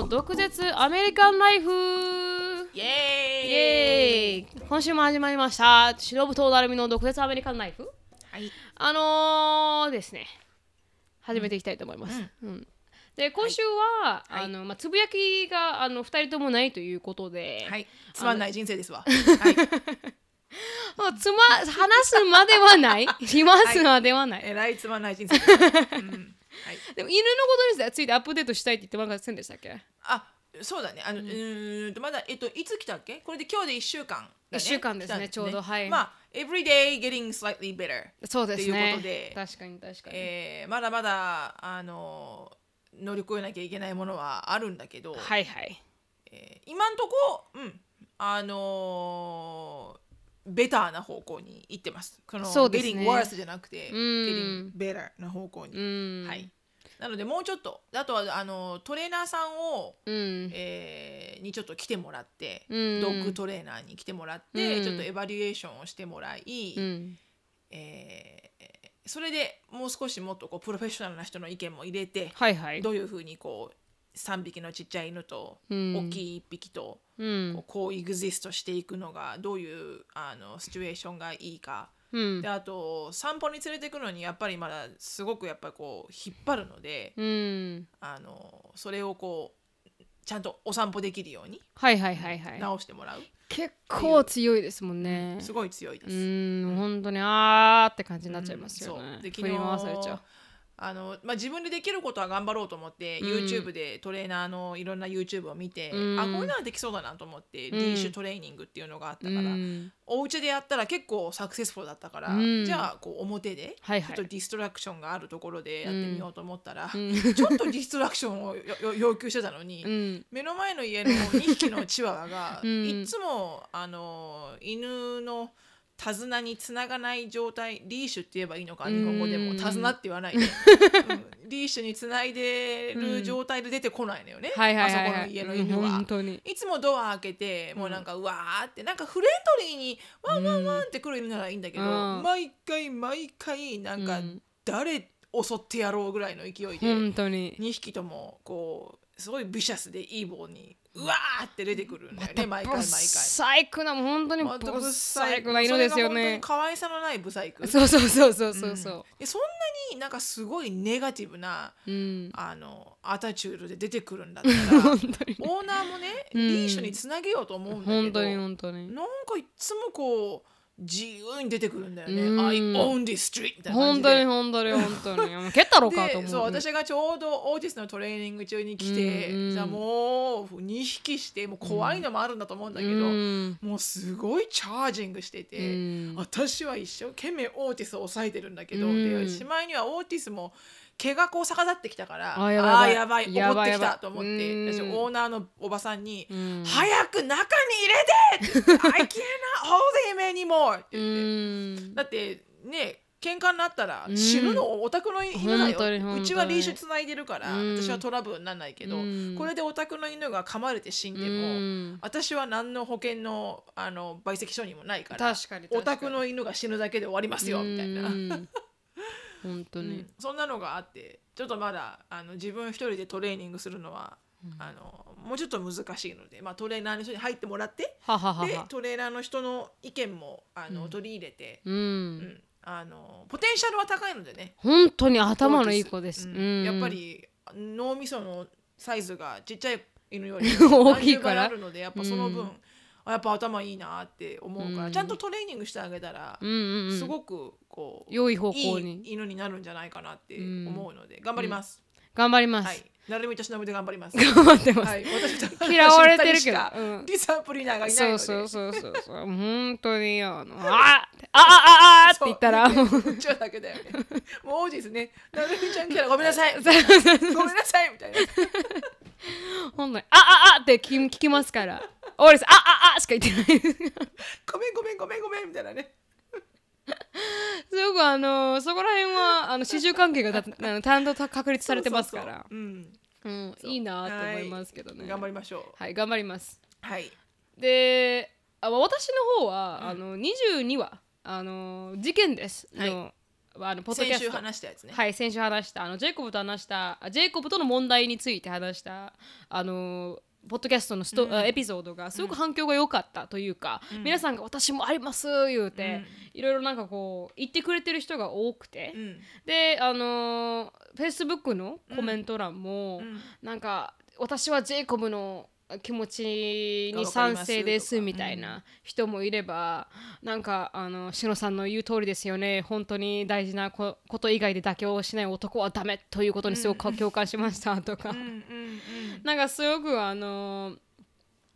の毒舌アメリカンライフ。イエーイ。今週も始まりました。忍とだるみの毒舌アメリカンライフ。はい。あのー、ですね。始めていきたいと思います、うん。で今週は、はい。あのまあ、つぶやきがあの2人ともないということで、はい。つまんない人生ですわ。はい。まあつま話すまではない。しますまではない、えらいつまんない人生でも犬のことについてアップデートしたいって言ってませんでしたっけ？あそうだね。あの、うーんとまだえっといつ来たっけ？これで今日で1週間。だね、一週間ですね来たんちょうど。はい。まあ every day getting slightly better そうですっていうねことで。確かに確かに、えーまだまだあの乗り越えなきゃいけないものはあるんだけど、はいはい。えー今んとこうん。あのーベターな方向に行ってます。このそうですね。getting worse じゃなくてうん。getting better な方向に。うん。はい。なのでもうちょっとあとはあのトレーナーさんを、うん。えーにちょっと来てもらって、うん。ドッグトレーナーに来てもらって、うん。ちょっとエバリュエーションをしてもらい、うん。えーそれでもう少しもっとこうプロフェッショナルな人の意見も入れて、はいはい。どういうふうにこう3匹のちっちゃい犬とうん。大きい1匹とうん。こうこうエグジストしていくのがどういうあのシチュエーションがいいか。うん。であと散歩に連れてくのにやっぱりまだすごくやっぱりこう引っ張るので、うん。あのそれをこうちゃんとお散歩できるようにはいはいはいはい。直してもらう、結構強いですもんね。すごい強いです。うん本当にあーって感じになっちゃいますよね。そう。で振り回されちゃうあのまあ、自分でできることは頑張ろうと思って、うん。YouTube でトレーナーのいろんな YouTube を見て、うん。あこういうのはできそうだなと思って、うん。リーシュトレーニングっていうのがあったから、うん。お家でやったら結構サクセスフォルだったから、うん。じゃあこう表でちょっとディストラクションがあるところでやってみようと思ったら、うん。ちょっとディストラクションを要求してたのに、うん。目の前の家の2匹のチワワが、うん。いつもあの犬の手綱につながない状態リーシュって言えばいいのか日本語でも。うん手綱って言わないで、うん。リーシュにつないでる状態で出てこないのよね、あそこのはい家の犬は。いつもドア開けてもうなんかうわーってなんかフレンドリーにワンワンワンって来る犬ならいいんだけど、うん。毎回毎回なんかうん。誰襲ってやろうぐらいの勢いで本当に。2匹ともこうすごいビシャスでいい棒にうわーって出てくるんだよね毎回毎回。サイクなもう本当にブサイクな色ですよね。可愛さのないブサイク。そうそうそうそうそうそでそんなになんかすごいネガティブなううん。あのアタチュードで出てくるんだったら オーナーもね、うん。リーシュにつなげようと思うんだけど本当に本当に。なんかいつもこう自由に出てくるんだよね。うん。I own this street みたいな感じで。本当に本当に本当に。もう 蹴ったろかと思うでそう私がちょうどオーティスのトレーニング中に来て、うんうん。じゃあもう2匹してもう怖いのもあるんだと思うんだけど、うん。もうすごいチャージングしてて、うん。私は一生懸命オーティスを抑えてるんだけど、うん。でしまいにはオーティスも毛がこう逆立ってきたからああーやばい。怒ってきたと思ってうん。私オーナーのおばさんに「うん早く中に入れて!」って言って「I cannot hold him anymore」ってう言って。ん。だってね喧嘩になったらうん。死ぬのお宅の犬だよ。うちはリーシュつないでるからうん。私はトラブルにならないけどうん。これでお宅の犬が噛まれて死んでうもん。私は何の保険のあの賠責書にもないから確かに。お宅の犬が死ぬだけで終わりますよみたいな、うん本当に。うん。そんなのがあってちょっとまだあの自分一人でトレーニングするのは、あのもうちょっと難しいので、まあ、トレーナーの人に入ってもらってでトレーナーの人の意見もあの、取り入れて、ううん。んあのポテンシャルは高いのでね。本当に頭のいい子です。うん。うん。やっぱり脳みそのサイズがちっちゃい犬より 大きいから。あるのでやっぱその分、うんあやっぱ頭いいなって思うから、うん。ちゃんとトレーニングしてあげたら、うんうんうん。すごくこう良い方向いに。い犬になるんじゃないかなって思うので、頑張ります、頑張ります、はい。なるみとしのぶで頑張ります。頑張ってます、はい。私と 嫌われてるけど。私二人しかうん。ディサンプリナーがいないので。そうそうそうそうそう。本当にあのあああああって言ったら。もう。うちはだけだよね。もう王子ですね。なるみちゃん来たらごめんなさい。ごめんなさい。みたいな 本当にあああって聞き聞きますから。俺です。あああしか言ってない。で すごめんごめんごめんごめんみたいなね。すごくあのそこら辺はあの始終関係がだあのちゃんと確立されてますから。そうそうそう。うん。うん。いいなと思いますけどね。頑張りましょはい頑張ります。うはい。であ私の方は、あの22話あの事件です。の、あのポッドキャスト。先週話したやつね、はい先週話した。あのジェイコブと話したあジェイコブとの問題について話したあのポッドキャストのスト、あエピソードがすごく反響が良かったというか、皆さんが私もあります言うて、いろいろなんかこう言ってくれてる人が多くて、うん。であのフェイスブックのコメント欄も、ん。なんか私はジェイコブの気持ちに賛成ですみたいな人もいれば、なんかあのしのさんの言う通りですよね。本当に大事なここと以外で妥協しない男はダメということにすごく共感しましたとか、なんかすごくあの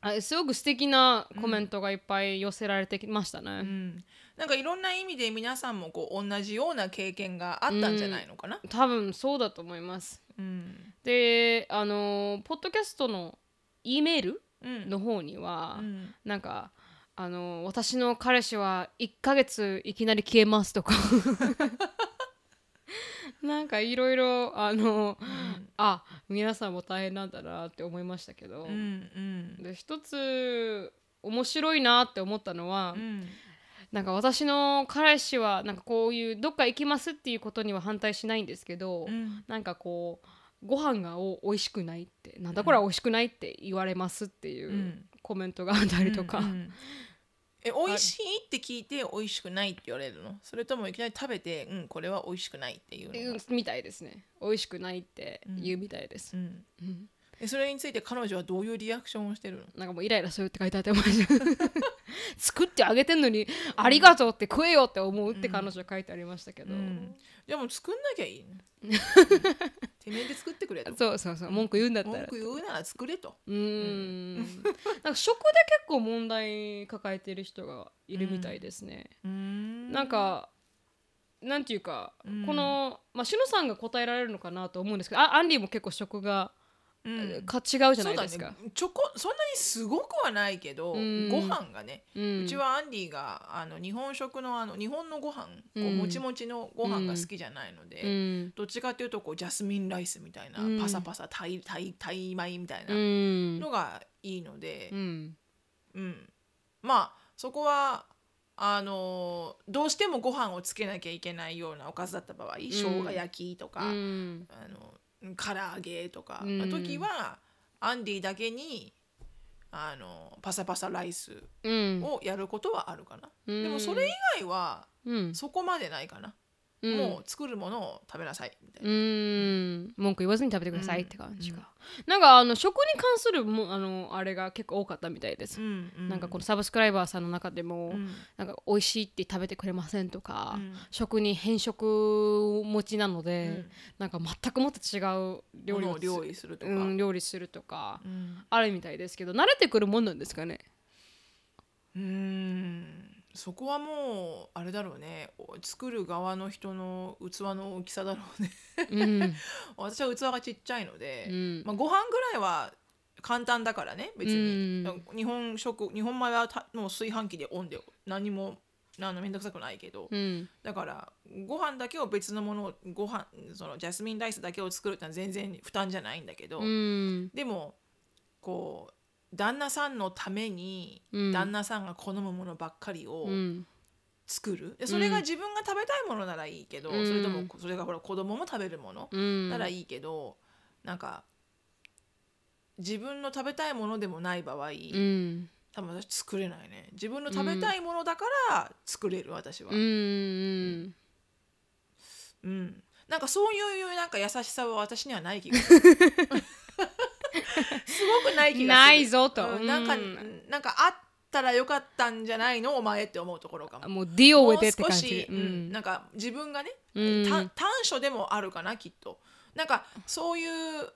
あすごく素敵なコメントがいっぱい寄せられてきましたね。うん。なんかいろんな意味で皆さんもこう同じような経験があったんじゃないのかな。多分そうだと思います。うん。であのポッドキャストの E メールうん。の方には、うん。なんかあの私の彼氏は1ヶ月いきなり消えますとか。なんかいろいろあの、あ皆さんも大変なんだなって思いましたけど、うんうん。で一つ面白いなって思ったのは、うん。なんか私の彼氏はなんかこういうどっか行きますっていうことには反対しないんですけど、うん。なんかこうご飯がお美味しくないってなんだこれは美味しくないって言われますっていううん。コメントがあったりとか、うんうんえ美味しいって聞いて美味しくないって言われるの？それともいきなり食べてうんこれは美味しくないっていうみたいですね。美味しくないって言うみたいです、うん。うん。えそれについて彼女はどういうリアクションをしてるの？なんかもうイライラするって書いてあってました作ってあげてんのにありがとうって食えよって思うって彼女は書いてありましたけど、うん。じゃあもう作んなきゃいい。ねてめえで作ってくれと。そうそうそう。文句言うんだったら。文句言うなら作れと。うーん。なんか食で結構問題抱えてる人がいるみたいですね、うん。なんかなんていうか、うん。このまあしのさんが答えられるのかなと思うんですけどあアンディも結構食が、うんか違うじゃないですか。ね、チョコそんなにすごくはないけど、うん。ご飯がね、ううんちはアンディがあの日本食のあの日本のご飯こう、うん。もちもちのご飯が好きじゃないので、うん。どっちかっていうとこうジャスミンライスみたいな、うん。パサパサタイタイタイ米みたいなうん。のがいいのでう、ん。うん。まあそこはあのどうしてもご飯をつけなきゃいけないようなおかずだった場合、生姜焼きとか、うん。あの唐揚げとかうん。の時は、アンディだけにあのパサパサライスうん。をやることはあるかな、うん。でもそれ以外はうん。そこまでないかな、うん。もう作るものを食べなさいみたいな、うん。文句言わずに食べてくださいって感じか、なんかあの食に関するもあのあれが結構多かったみたいです、うんうん。なんかこのサブスクライバーさんの中でも、うん。なんか美味しいって食べてくれませんとか、うん。食に変色持ちなので、うん。なんか全くもっと違う料理をを料理するとか、うん、料理するとか、うん。あるみたいですけど慣れてくるもんなんですかね？うーんそこはもうあれだろうね。お作る側の人の器の大きさだろうね。うん、私は器がちっちゃいので、うん。まあ、ご飯ぐらいは簡単だからね別に、うん日本食日本米はたもう炊飯器でオンで何もあのめんどくさくないけど、うん。だからご飯だけを別のものをご飯そのジャスミンライスだけを作るってのは全然負担じゃないんだけど、うん。でもこう旦那さんのために、うん。旦那さんが好むものばっかりをうん。作る、でそれが自分が食べたいものならいいけど、うん。それともそれがほら子供も食べるものうん。ならいいけど、なんか自分の食べたいものでもない場合、うん。多分私作れないね。自分の食べたいものだから作れる私は、うん。うん。うん。なんかそういうなんか優しさは私にはない気がする すごくない気がする。ないぞと。うんなんか、うんなんかあったらよかったんじゃないの？お前って思うところかも。もうディオもうウって少感じし、うんなんか自分がね、うん。た短所でもあるかなきっと。なんかそういう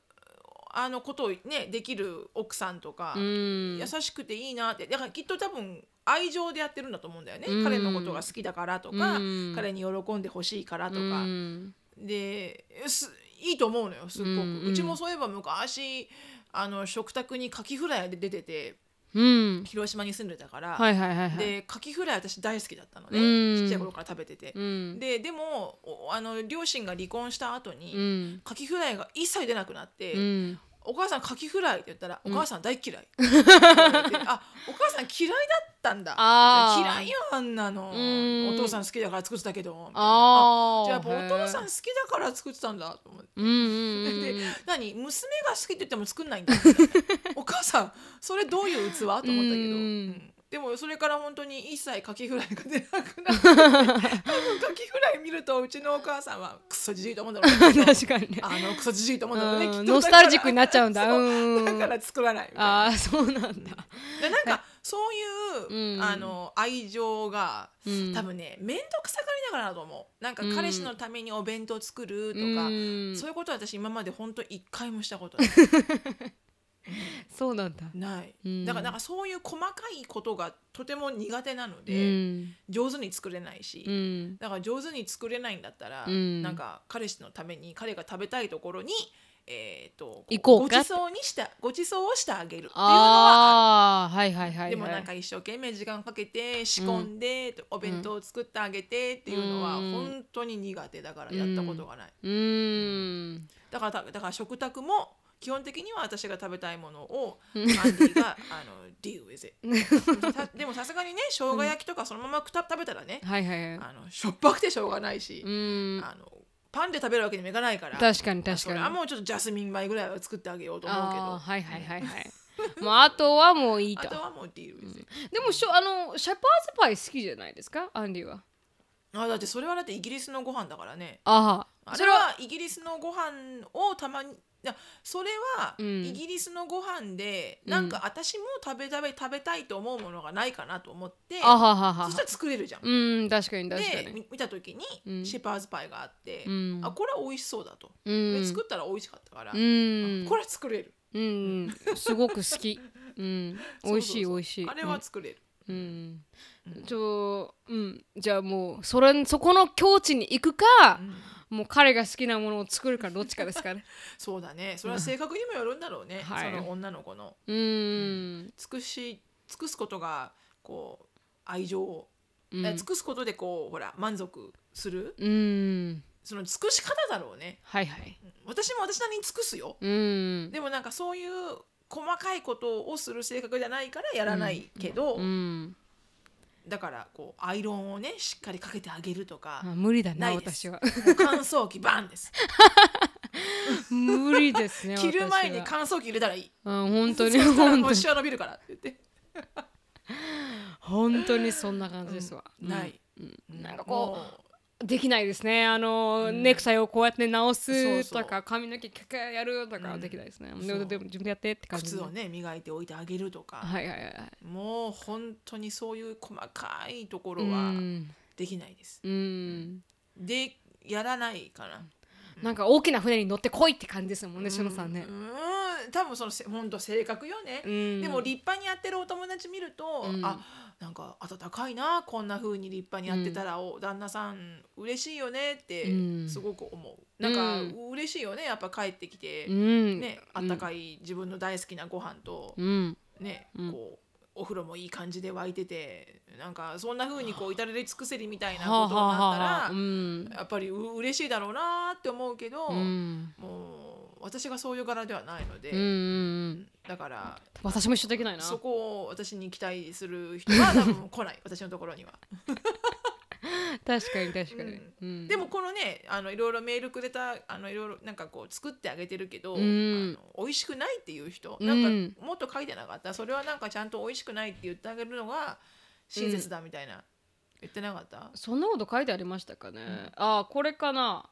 あのことをねできる奥さんとか、うん。優しくていいなって。だからきっと多分愛情でやってるんだと思うんだよね、うん。彼のことが好きだからとか、うん。彼に喜んでほしいからとか、うん。ですいいと思うのよすっごく、ううん。ちもそういえば昔あの食卓にカキフライで出ててうん。広島に住んでたから、はいはいはいはい。でカキフライ私大好きだったのね、うん。ちっちゃい頃から食べてて、うん。ででもおあの両親が離婚した後に、うん。カキフライが一切出なくなって、うんお母さんカキフライって言ったら、お母さん大嫌い。って言われてあお母さん嫌いだったんだ。嫌いよあんなの。ん。お父さん好きだから作ってたけどあー。じゃあやっぱお父さんへ好きだから作ってたんだと思って。で何？娘が好きって言っても作んないんだ お母さんそれどういう器？と思ったけど、でもそれから本当に一切カキフライが出なくなって多分カキフライ見るとうちのお母さんはクソじじいと思うんだろうね。確かにね。あのクソじじいと思うんだろうね。うんきっとノスタルジックになっちゃうんだ。そううんだから作らないああそうなんだ。でなんかそういう、うん。あの愛情が、うん。多分ね面倒くさがりながらだと思う。なんか彼氏のためにお弁当作るとか、うん。そういうことは私今まで本当一回もしたことない そうなんだ。ない、うん。だからなんかそういう細かいことがとても苦手なのうで、ん。上手に作れないし、うん。だから上手に作れないんだったら、うん。なんか彼氏のために彼が食べたいところにえー、と行こうか。ごちそうにしたごちそうをしてあげるっていうのはああはいはいはいはい。でもなんか一生懸命時間かけて仕込んで、お弁当を作ってあげてっていうのはうん。本当に苦手だからやったことがない、うーん。だからだから食卓も基本的には私が食べたいものをアンディが あの deal with it たでもさすがにね生姜焼きとかそのままくた食べたらね、はいはいはい。あのしょっぱくてしょうがないし、うん。あのパンで食べるわけにもいかないから確かに確かに。はもうちょっとジャスミン米ぐらいは作ってあげようと思うけど。あーはいはいはいはい。もうあとはもういいとあとはもう deal with it、でもしょあのシャパーズパイ好きじゃないですか？アンディは。あだってそれはだってイギリスのご飯だからね。あああれはイギリスのご飯をたまにいやそれはうん。イギリスのご飯で、うん。なんか私も食べ食べ食べたいと思うものがないかなと思って、あはははそしたら作れるじゃん。うん確かに確かに。でみ見た時に、うん。シェパーズパイがあって、うん。あこれは美味しそうだと、うん。で作ったら美味しかったから、うん。これは作れる。うん。すごく好き。うん。美味しい美味しい。あれは作れる、うん。ちょうん。じゃあもうそれそこの境地に行くかもう彼が好きなものを作るかどっちかですかね。そうだね。それは性格にもよるんだろうね、はい。その女の子の。うん。尽くし尽くすことがこう愛情を、うん。尽くすことでこうほら満足する。うん。その尽くし方だろうね。はいはい。私も私なりに尽くすよ。うん。でもなんかそういう細かいことをする性格じゃないからやらないけど、うんだからこうアイロンをねしっかりかけてあげるとかあ無理だなないです。私は。乾燥機バンです。無理ですね着る前に乾燥機入れたらいい。うん本当に 本当に。もうシワ伸びるからって言って。本当にそんな感じですわ、ない、うん。なんかこもうできないですねあの、ネクタイをこうやって直すとか髪の毛キャキャやるとかはできないですね、うもでも自分でやってって感じ靴をね磨いておいてあげるとか、はいはいはいはいもう本当にそういう細かいところうはんできないです、うんでやらないかななんか大きな船に乗ってこいって感じですもんね、しのさんねう。ん多分そのせ本当性格よね、うんでも立派にやってるお友達見ると、うんあなんか温かいなこんな風に立派にやってたら、お旦那さん嬉しいよねってうん。すごく思う、なんかう嬉しいよねやっぱ帰ってきて、うん、ねあったかい自分の大好きなご飯と、うん、ね、うん。こうお風呂もいい感じで沸いててなんかそんな風にこう至れり尽くせりみたいなはあことになったら、はあはあうん、やっぱりう嬉しいだろうなって思うけど、うん、もう私がそういう柄ではないので、うん、うん、だから私も一緒できないな。そこを私に期待する人は 多分来ない私のところには。確かに確かに。ううんでもこのねあのいろいろメールくれたあのいろいろなんかこう作ってあげてるけど、うんあの美味しくないっていう人、うんなんかもっと書いてなかったそれはなんかちゃんと美味しくないって言ってあげるのが親切だみたいな、言ってなかった？そんなこと書いてありましたかね。あーこれかな。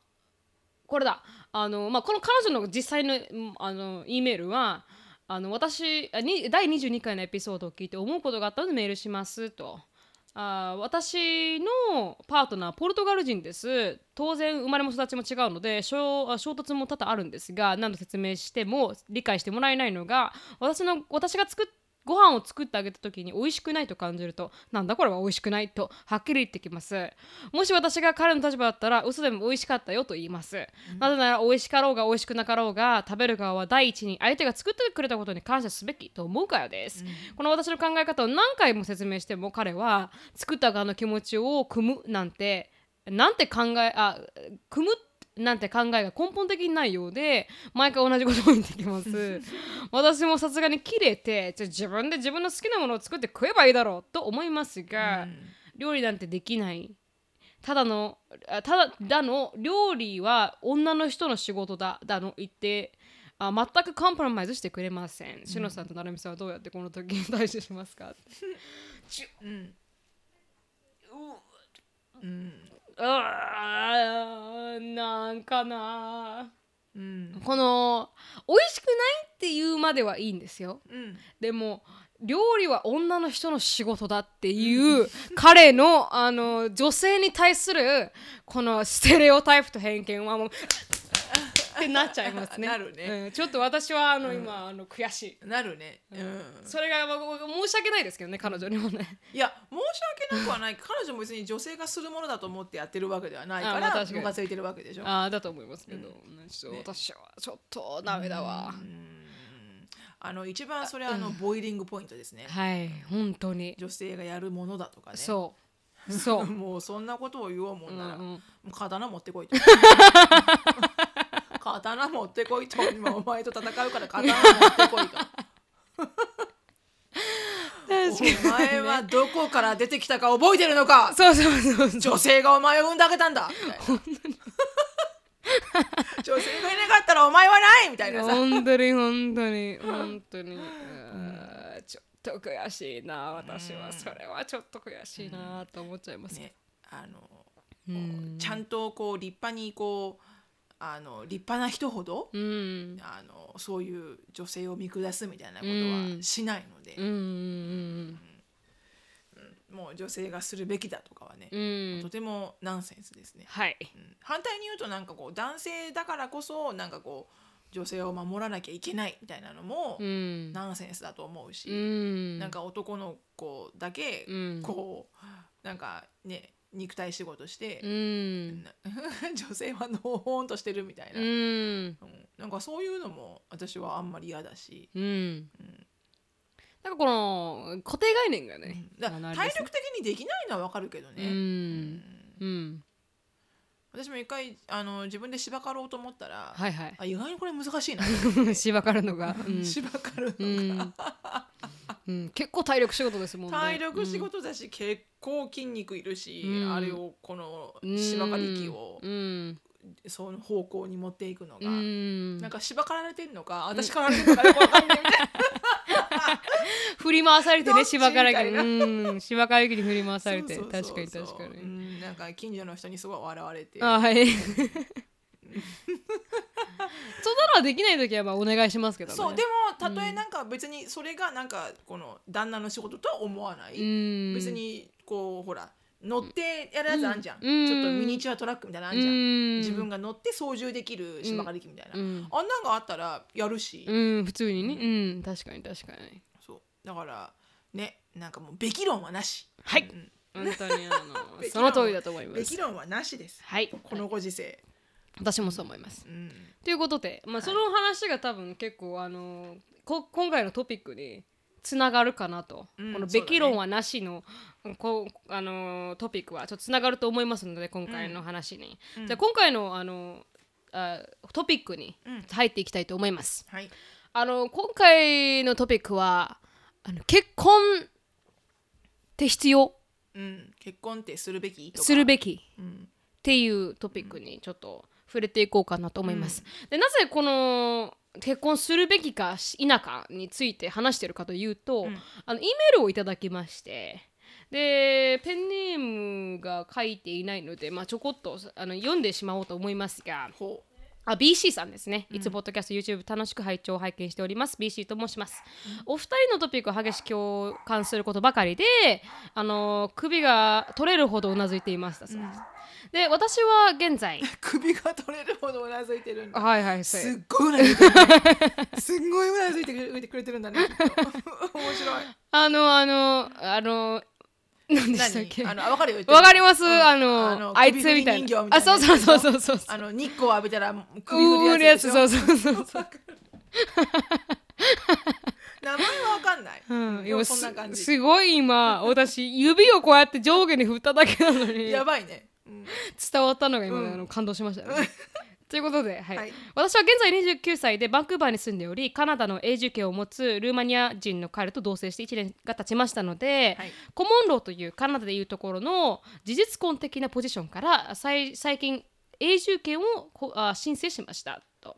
これだ。あのまあこの彼女の実際のあの E メールは。あの私に第22回のエピソードを聞いて思うことがあったのでメールしますとあ私のパートナーポルトガル人です当然生まれも育ちも違うので衝あ衝突も多々あるんですが何度説明しても理解してもらえないのが私の私が作っご飯を作ってあげた時に美味しくないと感じるとなんだこれは美味しくないとはっきり言ってきます。もし私が彼の立場だったら嘘でも美味しかったよと言います、なぜなら美味しかろうが美味しくなかろうが食べる側は第一に相手が作ってくれたことに感謝すべきと思うからです、この私の考え方を何回も説明しても彼は作った側の気持ちを組むなんてなんて考えあ組むなんて考えが根本的にないようで毎回同じことを言ってきます。私もさすがに切れてじゃあ自分で自分の好きなものを作って食えばいいだろうと思いますが、料理なんてできない。ただのあただだの料理は女の人の仕事だだの言ってあ全くコンプロマイズしてくれません。しのさんとなるみさんはどうやってこの時に対処しますか？ち うん。うんあーなんかな。うん。この美味しくないっていうまではいいんですよ。うん。でも料理は女の人の仕事だっていう彼のあの女性に対するこのステレオタイプと偏見はもうってなっちゃいますね。なるね。うん。ちょっと私はあの、今あの悔しい。なるね。うん。それがまあ申し訳ないですけどね彼女にもね。いや申し訳なくはない。彼女も別に女性がするものだと思ってやってるわけではないからあまあ確かに。ムカついてるわけでしょ。ああだと思いますけど、ちょっと私はちょっとダメだわ、あの一番それはあのボイリングポイントですね。はい。本当に。女性がやるものだとかね。そう。そう。もうそんなことを言おうもんなら、うんうん。もう刀持ってこいと 刀持ってこいと今お前と戦うから刀持ってこいとお前はどこから出てきたか覚えてるのか。そうそうそうそう。女性がお前を産んであげたんだ。女性がいなかったらお前はないみたいなさ。本当に本当に。本当に、あーちょっと悔しいな私は。それはちょっと悔しいなと思っちゃいます、ねあのうん。ちゃんとこう立派にこうあの立派な人ほど、うん。あのそういう女性を見下すみたいなことうん。はしないので。う、んもう女性がするべきだとかはね、うん。とてもナンセンスですね、はい。うん。反対に言うとなんかこう男性だからこそなんかこう女性を守らなきゃいけないみたいなのもうん。ナンセンスだと思うし、うん。なんか男の子だけうん。こう、なんかね肉体仕事してう、ん。な 女性はのほほんとしてるみたいな、うん。うん。なんかそういうのも私はあんまり嫌だし、うん。なんかこの固定概念がね、体力的にできないのはわかるけどね、うん。うん私も一回あの自分で芝刈ろうと思ったら、はいはい。あ意外にこれ難しいな。芝刈るのが、うん。芝刈るうのんが、うん、結構体力仕事ですもんね。体力仕事だし、結構筋肉いるし、うん。あれをこのうん芝刈り機をうん。その方向に持っていくのが、うん。なんか芝刈られてんのか私刈られてんのかよくわかんない。みたいな振り回されてね 芝刈り機みたいな。うん。芝刈り機に振り回されて。確かに確かに。うん、なんか近所の人にすごい笑われて。あはい。そんなのはできない時はまあお願いしますけどね。そうでもたとえなんか別にそれがなんかこの旦那の仕事とは思わない、うん。別にこうほら乗ってやるやつあんじゃん、うん。ちょっとミニチュアトラックみたいなのあんじゃん、うん。自分が乗って操縦できる芝刈り機みたいな、うん。あんなんがあったらやるし、うん普通にね。うん確かに確かに。そう。だからねなんかもうべき論はなし。はい。うん本当にあの その通りだと思います。論はなしです。はい。このご時世、私もそう思います。うん。ということで、まあ、その話が多分結構あのこ今回のトピックにつながるかなと、この「うんそうだね。べき論はなしの」こうあのトピックはちょっとつながると思いますので今回の話に、じゃあ今回のあのあトピックに入っていきたいと思います、はい。あの今回のトピックはあの結婚って必要？うん、結婚ってするべきとか。するべき。うん。っていうトピックにちょっと触れていこうかなと思います。でなぜこの結婚するべきか否かについて話してるかというと、うん。あの E メールをいただきまして。でペンネームが書いていないので、まあ、ちょこっとあの読んでしまおうと思いますがほあ BC さんですね。いつポッドキャスト YouTube 楽しく拝聴拝見しております。BC と申します。お二人のトピックを激しく共感することばかりで、あの首が取れるほどうなずいていましたそうです。で、私は現在、う 首が取れるほどうなずいてるんだ。はいはい、すっごいうなずいてる、ね、すっごいうなずいてくれくれてるんだね。面白い。あの、あの、あの、何？でしたっけあのわかるよわかります、うんあのあのあいつみたいな。たいなあ、そうそうそうそうそう。あの日光浴びたら首うー振るやつそうそうそうそう。名前はわかんない、うん、もそんな感じすすごい今私指をこうやって上下に振っただけなのにやばいね、うん伝わったのが今、うんあの感動しましたねということで、はい。はい。私は現在29歳でバンクーバーに住んでおりカナダの永住権を持つルーマニア人の彼と同棲して1年が経ちましたので、はい。コモンローというカナダでいうところの事実婚的なポジションから最最近永住権をこあ申請しましたと。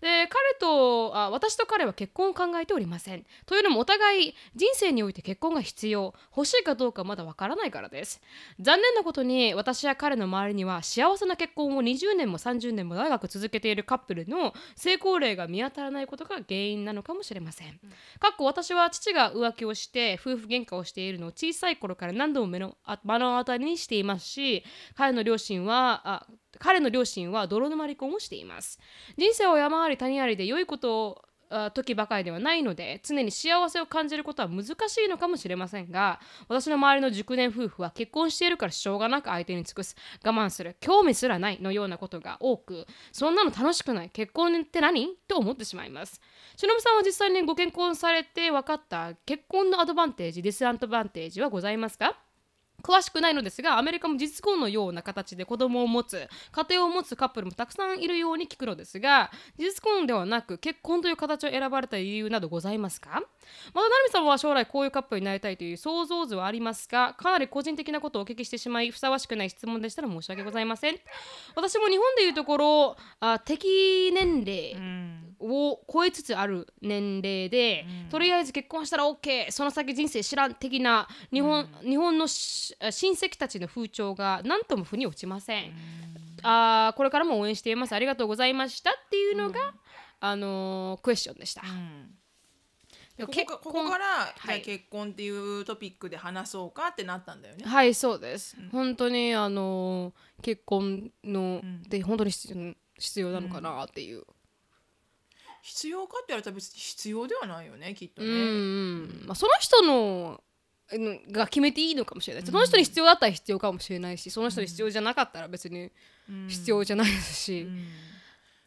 で彼とあ私と彼は結婚を考えておりません。というのもお互い人生において結婚が必要。欲しいかどうかまだわからないからです。残念なことに私や彼の周りには幸せな結婚を20年も30年も長く続けているカップルの成功例が見当たらないことが原因なのかもしれません、かっこ私は父が浮気をして夫婦喧嘩をしているのを小さい頃から何度も目のあ目の当たりにしていますし彼の両親はあ彼の両親は泥沼離婚をしています。人生山あり谷ありで良いことを時ばかりではないので常に幸せを感じることは難しいのかもしれませんが私の周りの熟年夫婦は結婚しているからしょうがなく相手に尽くす。我慢する。興味すらないのようなことが多くそんなの楽しくない。結婚って何？と思ってしまいます。しのぶさんは実際にご結婚されて分かった結婚のアドバンテージディスアドバンテージはございますか？詳しくないのですがアメリカも実婚のような形で子供を持つ家庭を持つカップルもたくさんいるように聞くのですが実婚ではなく結婚という形を選ばれた理由などございますか？また成美さんは将来こういうカップルになりたいという想像図はありますがかなり個人的なことをお聞きしてしまいふさわしくない質問でしたら申し訳ございません。私も日本でいうところあ適年齢、うん。を超えつつある年齢で、とりあえず結婚したら OK その先人生知らん的な日本,、日本のし親戚たちの風潮が何とも腑に落ちません、あーこれからも応援しています。ありがとうございましたっていうのが、あのークエスチョンでした、でここここから、はい。結婚っていうトピックで話そうかってなったんだよね。はいそうです、本当にあのー結婚の、で本当に必要なのかなっていう、必要かって言われたら別に必要ではないよねきっとね。うんうん。まあ、その人のうんが決めていいのかもしれない。その人に必要だったら必要かもしれないしその人に必要じゃなかったら別に必要じゃないですし。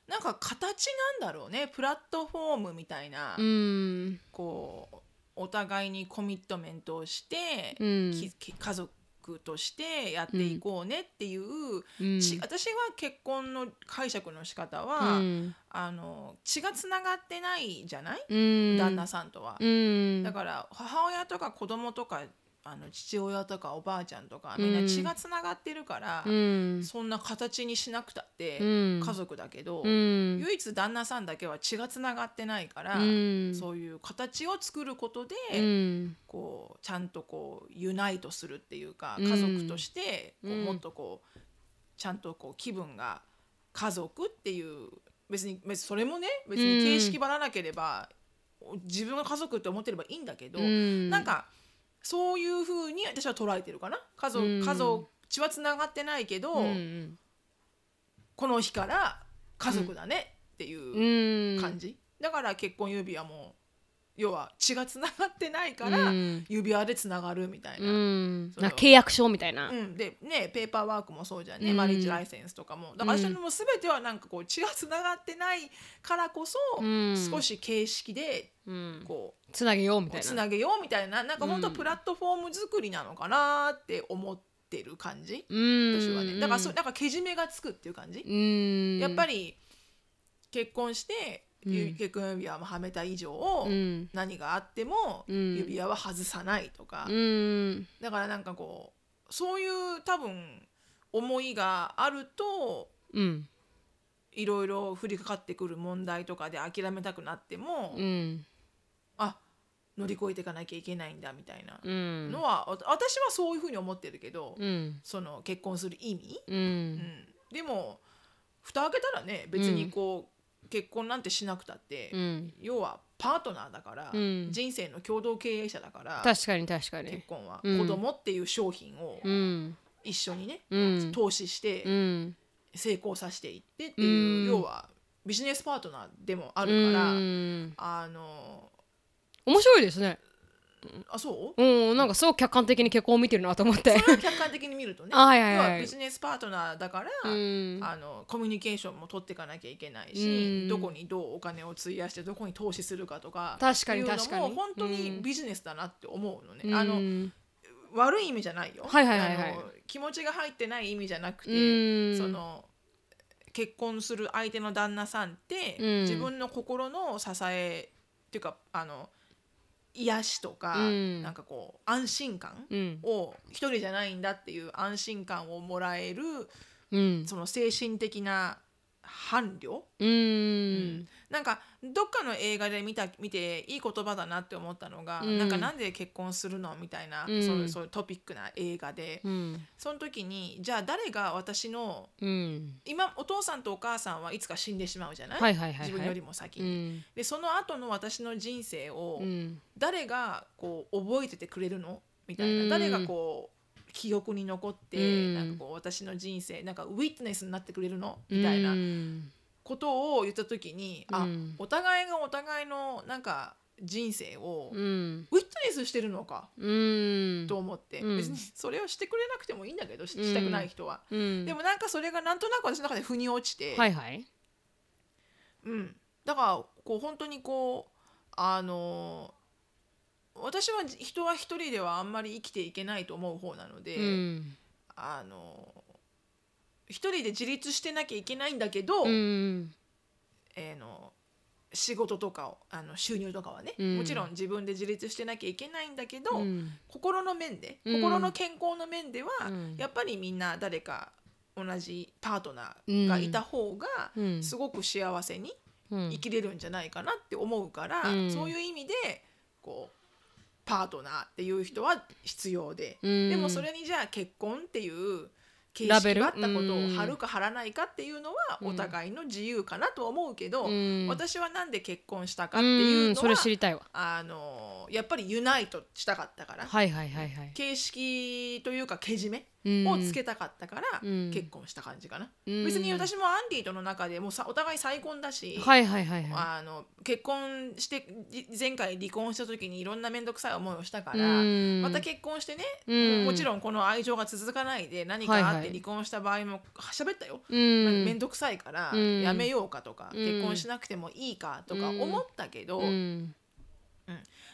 なんか形なんだろうねプラットフォームみたいな、うん。こうお互いにコミットメントをして、家族としてやっていこうねっていう、うん。ち私は結婚の解釈の仕方うは、ん。あの血がつながってないじゃない、うん。旦那さんとは。うん。だから母親とか子供とかあの父親とかおばあちゃんとかみんな血がつながってるから、うん。そんな形にしなくたってうん。家族だけど、うん。唯一旦那さんだけは血がつながってないから、うん。そういう形を作ることで、うん。こうちゃんとこうユナイトするっていうかうん。家族としてこううん。もっとこうちゃんとこう気分が家族っていう別に別にそれもね別に形式ばらなければ、自分が家族って思ってればいいんだけど、うん。なんかそういうふうに私は捉えてるかな。家族、うん。家族血はつながってないけど、うん。この日から家族だねっていううん。感じ、だから結婚指輪も要は血がつながってないからうん。指輪でつながるみたいな。契約書みたいな。うん、でねペーパーワークもそうじゃんね、うん。マリッジライセンスとかも。だからうん。私のもう全てはなんかこう血がつながってないからこそ、うん。少し形式でうん。こつなげようみたういな。つなげようみたいななんか本当うん。プラットフォーム作りなのかなって思ってる感じ、うん。私はね。だからそうなんかけじめがつくっていう感じ、うん。やっぱり結婚して、ゆうん。結婚指輪もはめた以上、うん。何があってもうん。指輪は外さないとか、うん。だからなんかこうそういう多分思いがあるとうん。いろいろ降りかかってくる問題とかで諦めたくなっても、うん。あ乗り越えていかなきゃいけないんだみたいなうん。のは、わ私はそういうふうに思ってるけど、うん。その結婚する意味、でも蓋開けたらね別にこう、結婚なんてしなくたって、うん。要はパートナーだから、うん。人生の共同経営者だから確かに確か結に婚は、うん。子供っていう商品をうん。一緒にね、うん。投資してうん。成功させていってっていう、うん。要はビジネスパートナーでもあるから、うん。あの面白いですねあそう？うんなんかすごく客観的に結婚を見てるなと思って。それは客観的に見るとね。あはいはいはい。ビジネスパートナーだから、うん。あのコミュニケーションも取っていかなきゃいけないし、うん。どこにどうお金を費やしてどこに投資するかとか確かにいうのも確かに。本当にうん。ビジネスだなって思うのね、うん。あの悪い意味じゃないよ、はいはいはいはい。あの気持ちが入ってない意味じゃなくて、うん。その結婚する相手の旦那さんって、うん。自分の心の支えっていうかあの癒しとか、うん。なんかこう安心感うん。を一人じゃないんだっていう安心感をもらえるうん。その精神的な伴侶、うんなんかどっかの映画で見た見ていい言葉だなって思ったのが、うん。なんかなんで結婚するのみたいな、うん。そういうそういうトピックな映画で、うん。その時にじゃあ誰が私のうん。今お父さんとお母さんはいつか死んでしまうじゃない、自分よりも先うに。ん。でその後の私の人生をうん。誰がこう覚えててくれるのみたいな、うん。誰がこう記憶に残って、うん。なんかこう私の人生なんかウィットネスになってくれるのみたいな。うんことを言った時に、あうん。お互いがお互いのなんか人生をうん。ウィットネスしてるのかうん。と思って、うん。別にそれをしてくれなくてもいいんだけどししたくない人は。うん。でもなんかそれがなんとなく私の中で腑に落ちて、はいはい。うん、だからこう本当にこうあの私は人は一人ではあんまり生きていけないと思う方なので、うん。あの一人で自立してなきゃいけないんだけど、うん。えーの仕事とかをあの収入とかはね、うん。もちろん自分で自立してなきゃいけないんだけど、うん。心の面で、うん。心の健康の面では、うん。やっぱりみんな誰か同じパートナーがいた方がうん。すごく幸せにうん。生きれるんじゃないかなって思うから、うん。そういう意味でこうパートナーっていう人は必要で、うん。でもそれにじゃあ結婚っていう形式があったことうん。を貼るか貼らないかっていうのはうん。お互いの自由かなとは思うけど、うん。私はなんで結婚したかっていううんそのはれ知りたいわ。あのやっぱりユナイトしたかったから、はいはいはいはい。形式というかけじめうんをつけたかったからうん。結婚した感じかな、うん。別に私もアンディとの中でもうさお互い再婚だし、はいはいはいはい。あの結婚してじ前回離婚した時にいろんな面倒くさい思いをしたから、うん。また結婚してね、うん。もちろんこの愛情が続かないで何かあって離婚した場合も喋ったよ、うん。面倒くさいからうん。やめようかとか、うん。結婚しなくてもいいかとか思ったけど、うん。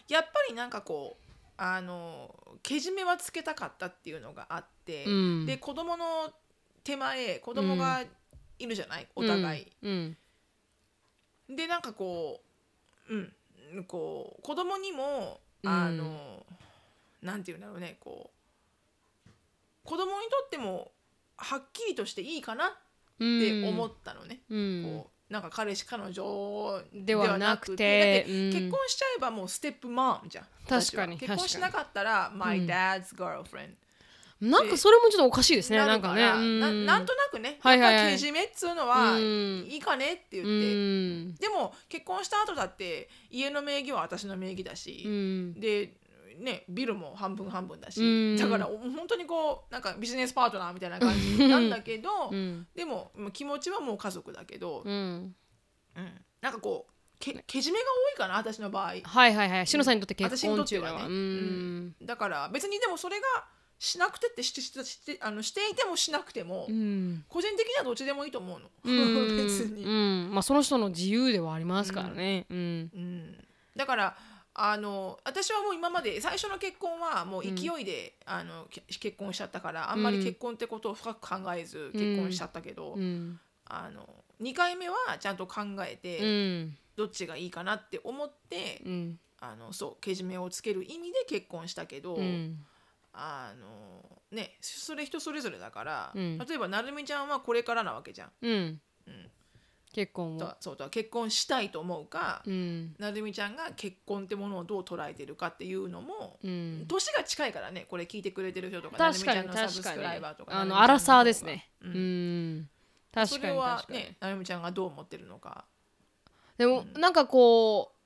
やっぱりなんかこうあのけじめはつけたかったっていうのがあって、うん。で子供の手前子供がいるじゃない、お互い。うん。でなんかこううん。こう子供にもうん。あの、なんていうんだろうねこう子供にとってもはっきりとしていいかなって思ったのね、うん。こうなんか彼氏彼女ではなくて。結婚しちゃえばもうステップマンじゃん確かに結婚しなかったら My dad's girlfriend なんかそれもちょっとおかしいですね。なんかね。なん。ななんとなくね、はいはいはい。やっぱけじめっつうのはうん。いいかねって言って、うん。でも結婚した後だって家の名義は私の名義だし、うん。でねビルも半分半分だし、うん。だからお本当にこうなんかビジネスパートナーみたいな感じなんだけど、うん。でもまあ気持ちはもう家族だけど、うん。うん。なんかこうけけじめが多いかな私の場合。はいはいはい。しのさんにとって結私にとってはね、うん。だから別にでもそれがしなくてってしてしてしてあのしていてもしなくても、うん。個人的にはどっちでもいいと思うの、うん。別に。うん。まあその人の自由ではありますからね。うん。うん、だからあの私はもう今まで最初の結婚はもう勢いで、あのけ結婚しちゃったからあんまり結婚ってことを深く考えず結婚しちゃったけど、うん。あの2回目はちゃんと考えうて、ん。どっちがいいかなって思って、うん。あのそうけじめをつける意味で結婚したけど、うんあのねそれ人それぞれだから、うん。例えばなるみちゃんはこれからなわけじゃん。うん。うん。結婚を。だそうだ結婚したいと思うか、うん。なるみちゃんが結婚ってものをどう捉えてるかっていうのも、うん。年が近いからねこれ聞いてくれてる人とかなるみちゃんのサブス確かにクライバーとかあのアラサーですね。ううん。ん確かにそれはねなるみちゃんがどう思ってるのか。でもなんかこう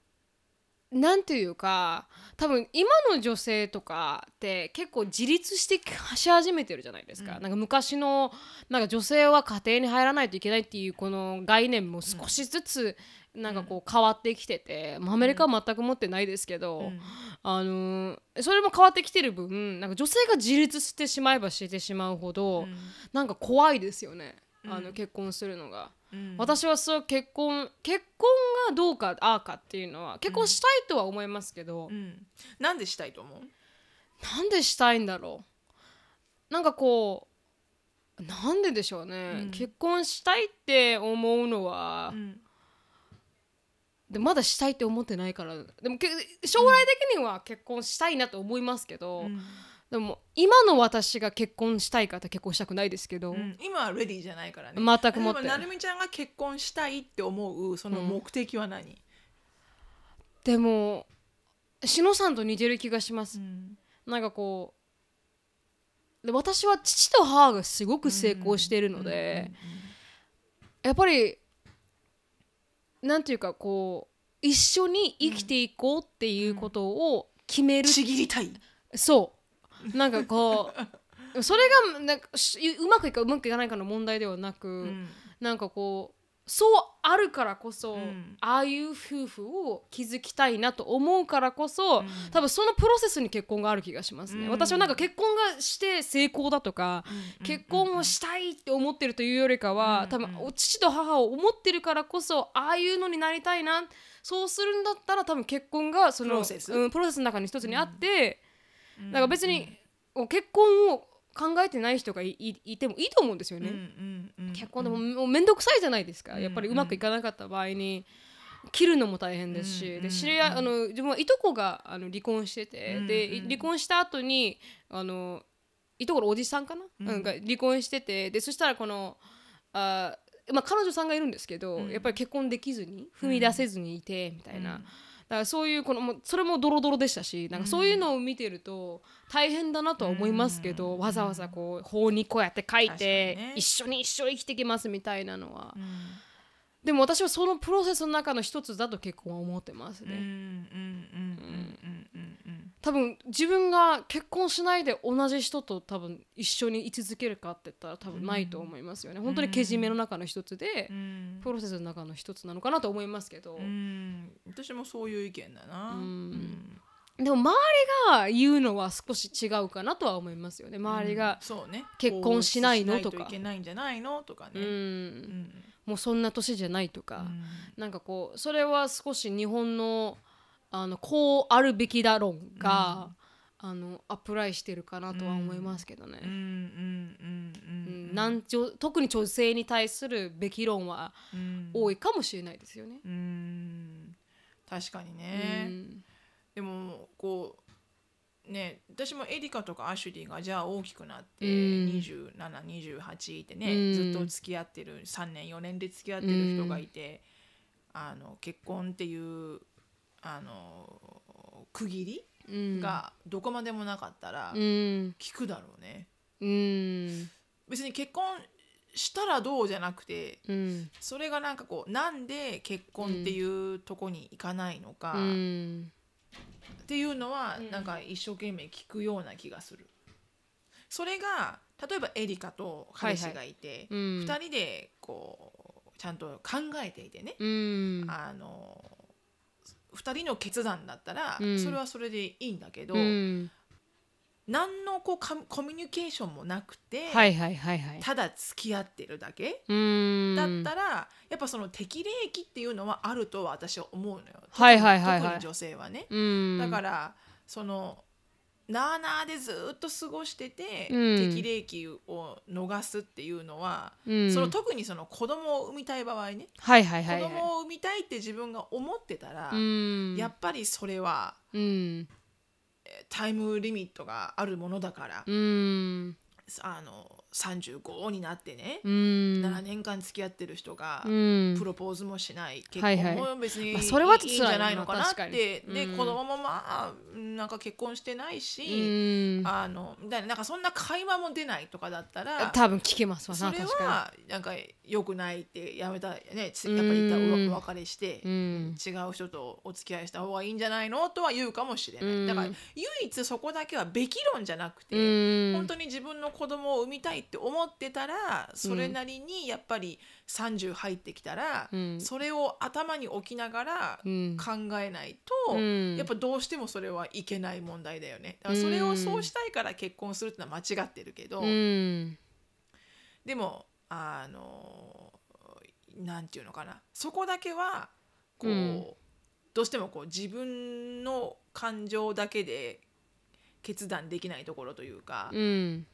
なんていうか多分今の女性とかって結構自立してし始めてるじゃないですか,、なんか昔のなんか女性は家庭に入らないといけないっていうこの概念も少しずつなんかこう変わってきてて、まあアメリカは全く持ってないですけど、うん。あのーそれも変わってきてる分なんか女性が自立してしまえばしてしまうほど、うん。なんか怖いですよね、あうん。の結婚するのが。うん。私はそう結婚結婚がどうかああかっていうのは結婚したいとは思いますけど、うん。なんでしたいと思う？なんでしたいんだろう。なんかこうなんででしょうね、うん。結婚したいって思うのは、うん。でまだしたいって思ってないからでもけ将来的には結婚したいなと思いますけど、うんでも今の私が結婚したいかって結婚したくないですけど、うん今はレディーじゃないからね。全くもって。なるみちゃんが結婚したいって思うその目的は何、でもしのさんと似てる気がします、うん。なんかこうで私は父と母がすごく成功しているので、やっぱりなんていうかこう一緒に生きていこうっていうことを決める、ちぎりたい。そうなんかこうそれがなんかしうまくいくかうまくいかないかの問題ではなく、うん。なんかこうそうあるからこそ、うん。ああいう夫婦を築きたいなと思うからこそ、うん。多分そのプロセスに結婚がある気がしますね、うん。私はなんか結婚がして成功だとか、結婚をしたいって思ってるというよりかは、うん。多分父と母を思ってるからこそああいうのになりたいなそうするんだったら多分結婚がそのプロセス。うん、プロセスの中の一つにあって、うんだから別に、結婚を考えてない人がいいいてもいいと思うんですよね。結婚でももう面倒くさいじゃないですか、うんやっぱりうまくいかなかった場合に切るのも大変ですし、うんで知り合いあの自分はいとこがあの離婚してて、うんでうん。離婚した後にあのいとこのおじさんかな、うん。なんか離婚しててでそしたらこのあまあ、彼女さんがいるんですけど、うん。やっぱり結婚できずに踏み出せずにいてみたいな、うん。だからそういうこのそれもドロドロでしたしなんかそういうのを見てると大変だなとは思いますけど、うん。わざわざこう法にこうやって書いて、にね。一緒に一生生きていきますみたいなのは、うん。でも私はそのプロセスの中の一つだと結婚は思ってますね、うんうんうんうんうんうん多分自分が結婚しないで同じ人と多分一緒に居続けるかって言ったら多分ないと思いますよね、本当にけじめの中の一つで、うん。プロセスの中の一つなのかなと思いますけど、うん。私もそういう意見だな、うん。でも周りが言うのは少し違うかなとは思いますよね。周りが、そうね。結婚しないのとか。いといけないんじゃないのとかね、うん。うん。もうそんな年じゃないとか、なんかこうそれは少し日本のあのこうあるべきだ論が、あのアプライしてるかなとは思いますけどね。うんうんうんうんなん特に女性に対するべき論はうん。多いかもしれないですよね。うん。確かにうね、ん。でもこうね私もエリカとかアシュリーがじゃあ大きくなって、うん。2728いてね、うん。ずっと付き合ってる3年4年で付き合ってる人がいて、あの結婚っていうあの区切りうん。がどこまでもなかったらうん。聞くだろうね。うん。別に結婚したらどうじゃなくてうん。それがなんかこうなんで結婚っていうとこに行かないのか、うん。っていうのはうん。なんか一生懸命聞くような気がする。それが例えばエリカと彼氏がいて、うん。2人でこうちゃんと考えていてね、うん。あの2人の決断だったら、うんそれはそれでいいんだけど、うん何のこうカコミュニケーションもなくて、はいはいはいはい。ただ付き合ってるだけ、うんだったらやっぱその適齢期っていうのはあると私は思うのよ。はいはいはいはい特に女性はね。うんだからそのなあなあでずっと過ごしてて、うん。適齢期を逃すっていうのは、うん。その特にその子供を産みたい場合ね、はいはいはいはい。子供を産みたいって自分が思ってたら、うん。やっぱりそれはうん。えータイムリミットがあるものだから、うん。あの35になってね、うん。7年間付き合ってる人が、うん。プロポーズもしない。結婚も別にいい,、んじゃないのかなって。で、うん。子供もまあなんか結婚してないし、うん。あのみたいななんかそんな会話も出ないとかだったら多分聞けますわそれはなんか良くないってやめたねつやっぱりお別れして、違う人とお付き合いした方がいいんじゃないのとは言うかもしれない、うん。だから唯一そこだけはべき論じゃなくて、うん。本当に自分の子供を産みたいって思ってたらそれなりにやっぱり30入ってきたら、うん。それを頭に置きながらうん。考えないと、うん。やっぱどうしてもそれはいけない問題だよね。だからそれをそうしたいから結婚するってのは間違ってるけど、うん。でもあのなんていうのかな。そこだけはこう、うん。どうしてもこう自分の感情だけで決断できないところというか、うん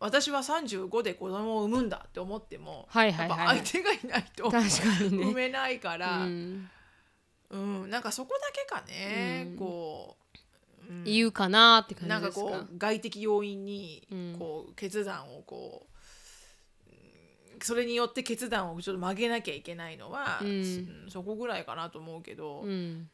私は35で子供を産むんだって思っても、はいはいはい。はいやっぱ相手がいないと確かにね。産めないから、ううんんなんかそこだけかね、うん。こう、うん。言うかなって感なんかじですか。こう外的要因にうん。こう決断をこう、うんそれによって決断をちょっと曲げなきゃいけないのは、うん。うんそこぐらいかなと思うけど、うん。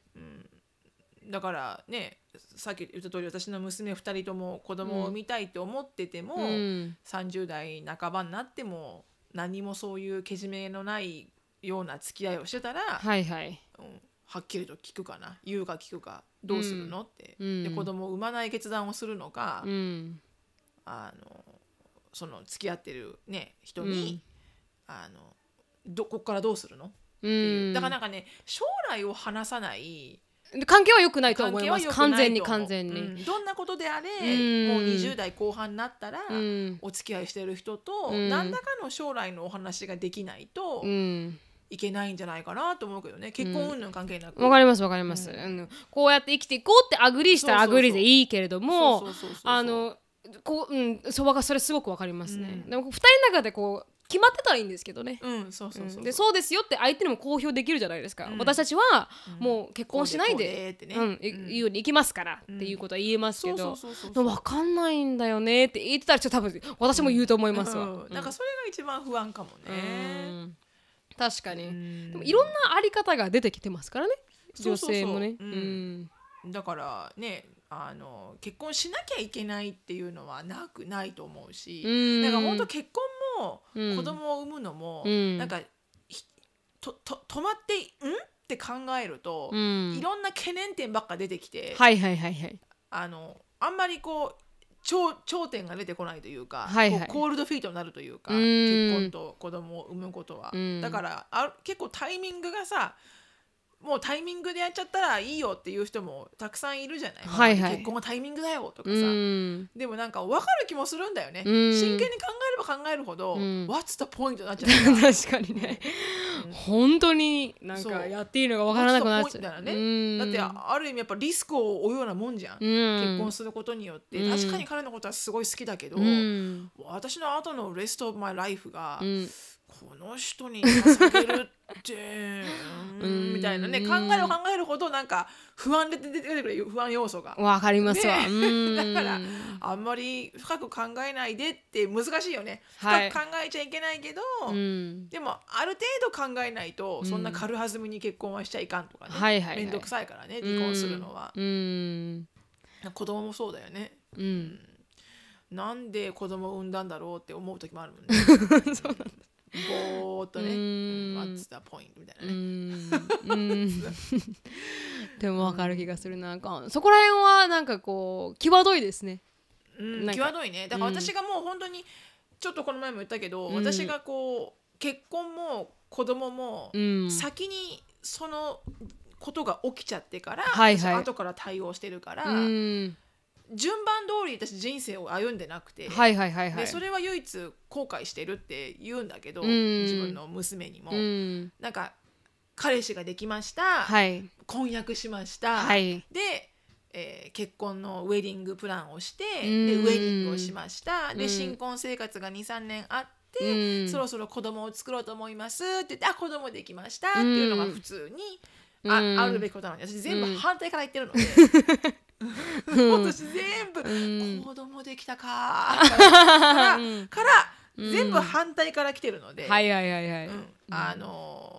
だからねさっき言った通り私の娘2人とも子供を産みたいって思ってても、うん。30代半ばになっても何もそういうけじめのないような付き合いをしてたら、はいはい。うんはっきりと聞くかな。言うか聞くかどうするの、って、うん。で子供を産まない決断をするのか、うん。あのその付き合ってる、ね、人に、あのどこっからどうするの、ってういう。ん。だからなんかね将来を話さないで関係は良くないと思います。完全に完全に、うん。どんなことであれ、うん。もう20代後半になったら、うん。お付き合いしてる人と、うん。何らかの将来のお話ができないとうん。いけないんじゃないかなと思うけどね。結婚云々関係なく、わかりますわかります、うん。こうやって生きていこうって agree したら agree でいいけれどもあのこううんそばがそれすごくわかりますね、うん。でも2人の中でこう決まってたらいいんですけどね、うんそうそうそうう。ん。でそうですよって相手にも公表できるじゃないですか、うん。私たちはもう結婚しないこうででこうでってね。うんいうん。いうように行きますからっていうことは言えますけそうどそうそうそう。でも分かんないんだよねって言ってたらちょっと多分私も言うと思いますわ、うん。なんかそれが一番不安かもうね、ん。確かに、うん。でもいろんなあり方が出てきてますからね。女そうそうそう性もねう。うん。ん。だからねあの結婚しなきゃいけないっていうのはなくないと思うし、うん。なんか本当結婚子供を産むのも、うん。なんかひとと止まってん？って考えると、うん。いろんな懸念点ばっか出てきて、はいはいはいはい。あのあんまりこう頂頂点が出てこないというか、はいはい。コールドフィートになるというかうん。結婚と子供を産むことは、うん。だからあ結構タイミングがさもうタイミングでやっちゃったらいいよっていう人もたくさんいるじゃない、はいはい。結婚はタイミングだよとかうさ、ん。でもなんか分かる気もするんだよね、うん。真剣に考ば考えるほど、うん。What's the point になっちゃう 確かにね。本当になんかやっていいのがわからなくなっちゃ point だね。うん。だってあある意味やっぱリスクを負うようなもんじゃん、うん。結婚することによって、うん。確かに彼のことはすごい好きだけど、うん。私の後のレストオブマイライフが、うんこの人に捧げるってう うんんみたいなねうん。考えれば考えるほどなんか不安で出てくる不安要素が。わかりますわ。ね。うん。だからあんまり深く考えないでって難しいよね。はい。深く考えちゃいけないけど、うん。でもある程度考えないとそんな軽はずみに結婚はしちゃいかんとかね、はいはいはい。めんどくさいからね離婚するのは、うん。子供もそうだよね。うん。なんで子供を産んだんだろうって思う時もあるもんね ぼーっとねうん。What's the point? みたいうなね、でもわかる気がするな。んかそこら辺はなんかこう際どいですね。うん、際どいね。だから私がもう本当にちょっとこの前も言ったけど、うん。私がこう結婚も子供もうん。先にそのことが起きちゃってから、はいはい。私後から対応してるから、うん順番通り私人生を歩んでなくて、はいはいはいはい。でそれは唯一後悔してるって言うんだけど、うん。自分の娘にも、うん。なんか彼氏ができました、はい。婚約しました、はい。で、えー結婚のウェディングプランをしてでうん。ウェディングをしました。うん。で新婚生活が23年あって、うん。そろそろ子供を作ろうと思いますって言ってあ子供できましたっていうのが普通に、あうん。あるべきことなのに私全部うん反対から言ってるので、う ん 私全部、うん。子供できたか。ーからうんからうん。全部反対から来てるので、はいはいはいはい。うん。あのー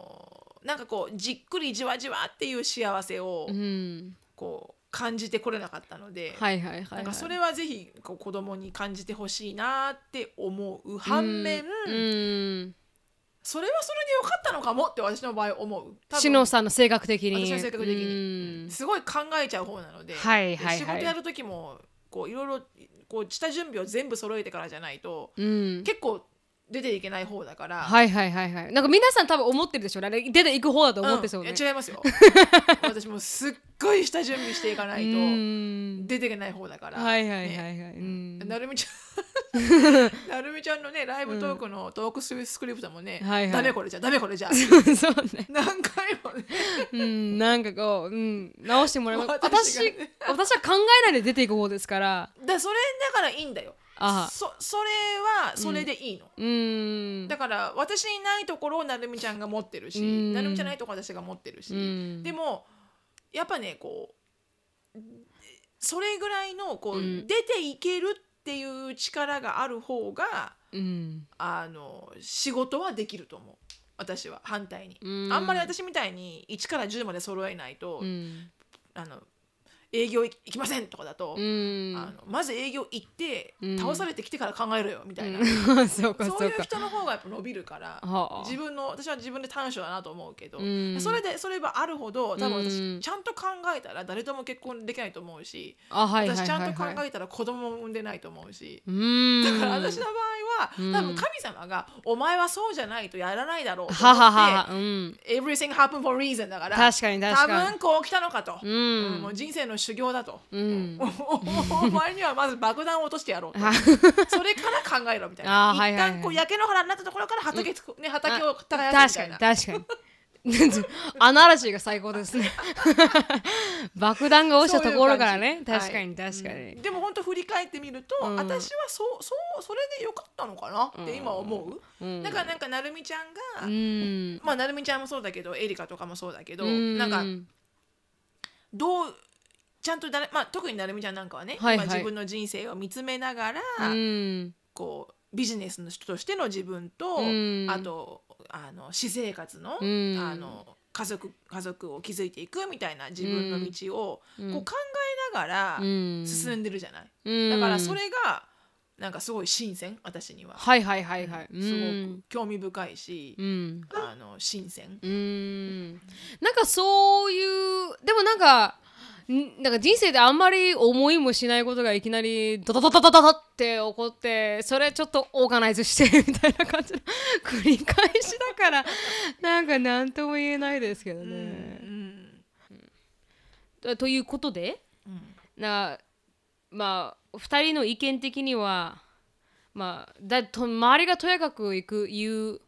なんかこうじっくりじわじわっていう幸せをうん。こう感じてこれなかったので、はいはいはいはい。なんかそれはぜひこう子供に感じてほしいなって思う反面、うんそれはそれでよかったのかもって私の場合思う。しのさんの性格的に。私の性格的に。うん。すごい考えちゃう方なので,で、はいはいはい。仕事やる時もこういろいろこう下準備を全部揃えてからじゃないとうん。結構出ていけない方だから。はいはいはいはい。なんか皆さん多分思ってるでしょ？あれ出ていく方だと思ってそうね。うん。違いますよ。私もすっごい下準備していかないとうん。出ていけない方だから、はいはいはいねはい。うん。なるみちゃん なるみちゃんのねライブトークのトークスクリプトもね、はいはい。ダメこれじゃダメこれじゃそうね。何回もね。うんなんかこううん直してもらいます。私ね。私は考えないで出ていく方ですから。だそれだからいいんだよ。あそそれはそれでいいの、うーん。だから私にないところをなるみちゃんが持ってるし、うん。なるみちゃんないところ私が持ってるし、うん。でもやっぱねこうそれぐらいのこう、うん。出ていけるっていう力がある方がうん。あの仕事はできると思う。私は反対に、うん。あんまり私みたいに1から10まで揃えないと、うん。あの営業行きませんとかだと、うん。あのまず営業行って、うん。倒されてきてから考えろよみたいな、うんそういう人の方がやっぱ伸びるからはあ。自分の私は自分で短所だなと思うけど、うん。それでそればあるほど多分私、うん。ちゃんと考えたら誰とも結婚できないと思うし、私ちゃんと考えたら子供も産んでないと思うし。だから私の場合は、うん。多分神様が「お前はそうじゃないとやらないだろう」とははは思って Everything happen for reason だから確かに確多かに。分こう来たのかと、もう人生の修行だと、うん。お前にはまず爆弾を落としてやろうと。はそれから考えろみたいな。一旦こう焼け野原になったところから畑,、ね、畑を耕確すみたいな。かに確かに。アナロジーが最高ですね。爆弾が落ちたところからね。確かに確かに、うん。でも本当振り返ってみると、うん。私はそうそうそれでよかったのかなって今思う、うん。だからなんかなるみちゃんが、うん。まあなるみちゃんもそうだけどエリカとかもそうだけど、うん。なんかどうちゃんとだれ、まあ、特になるみちゃんなんかはね、はいはい。今自分の人生を見つめながら、うん。こうビジネスの人としての自分と、うん。あとあの私生活の,、うん。あの家族家族を築いていくみたいな自分の道を、うん。こう考えながらうん。進んでるじゃない、うん。だからそれがなんかすごい新鮮私には、はいはいはいはい、すごく興味深いし、うん。あの新鮮、うん。なんかそういうでもなんかんなんか人生であんまり思いもしないことがいきなりドドドドドドドって起こってそれちょっとオーガナイズしてみたいな感じの繰り返しだからなんか何とも言えないですけどうね。んとということでうんなまあ2人の意見的にはまあだと周りがとやかくいく言う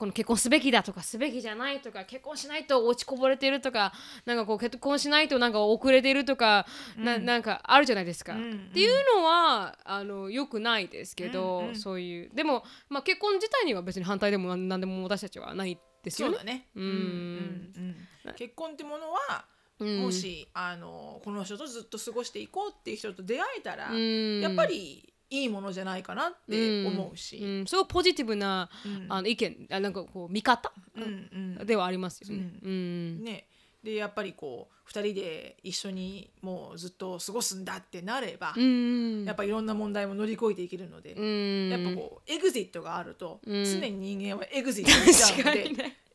この結婚すべきだとかすべきじゃないとか結婚しないと落ちこぼれてるとかなんかこう結婚しないとなんか遅れてるとか、ななんかあるじゃないですか。うん。うんっていうのはあのよくないですけど、うんうん。そういう。でも、まあ、結婚自体には別に反対でもなんなんでも私たちはないですよね。そうだね。うん。うんうんうん。結婚ってものは、うん。もしあのこの人とずっと過ごしていこうっていう人と出会えたら、うん。やっぱりいいものじゃないかなって思うし、うん、すごいポジティブな、うん。あの意見あなんかこう見方、うんうん。ではありますよね。うん。ね、でやっぱりこう2人で一緒にもうずっと過ごすんだってなれば、うん。やっぱいろんな問題も乗り越えていけるので、うん。やっぱこうエグジットがあると、うん。常に人間はエグジットにしちゃうので、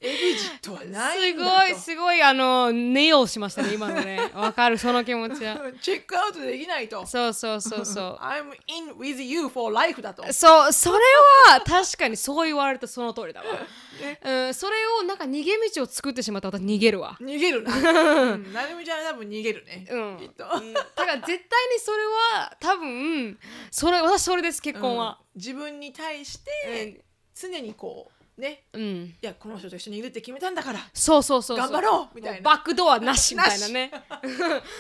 エグジットはないすんだと。ごいすごいあのネオしましたね今のね。わかるその気持ちは。チェックアウトできないと。そうそうそうそ I'm in with you for life だと。うそうそれは確かにそう言われるとその通りだわ、うん、それをなんか逃げ道を作ってしまったら私逃げるわ。逃げるな。うんなるみちゃんは多分逃げるね。うん。きっと。だから絶対にそれは多分それ私それです結婚は、うん。自分に対して常にこうね、うん、いやこの人と一緒にいるって決めたんだからそうそうそう頑張ろうみたいな。バックドアなしみたいなね。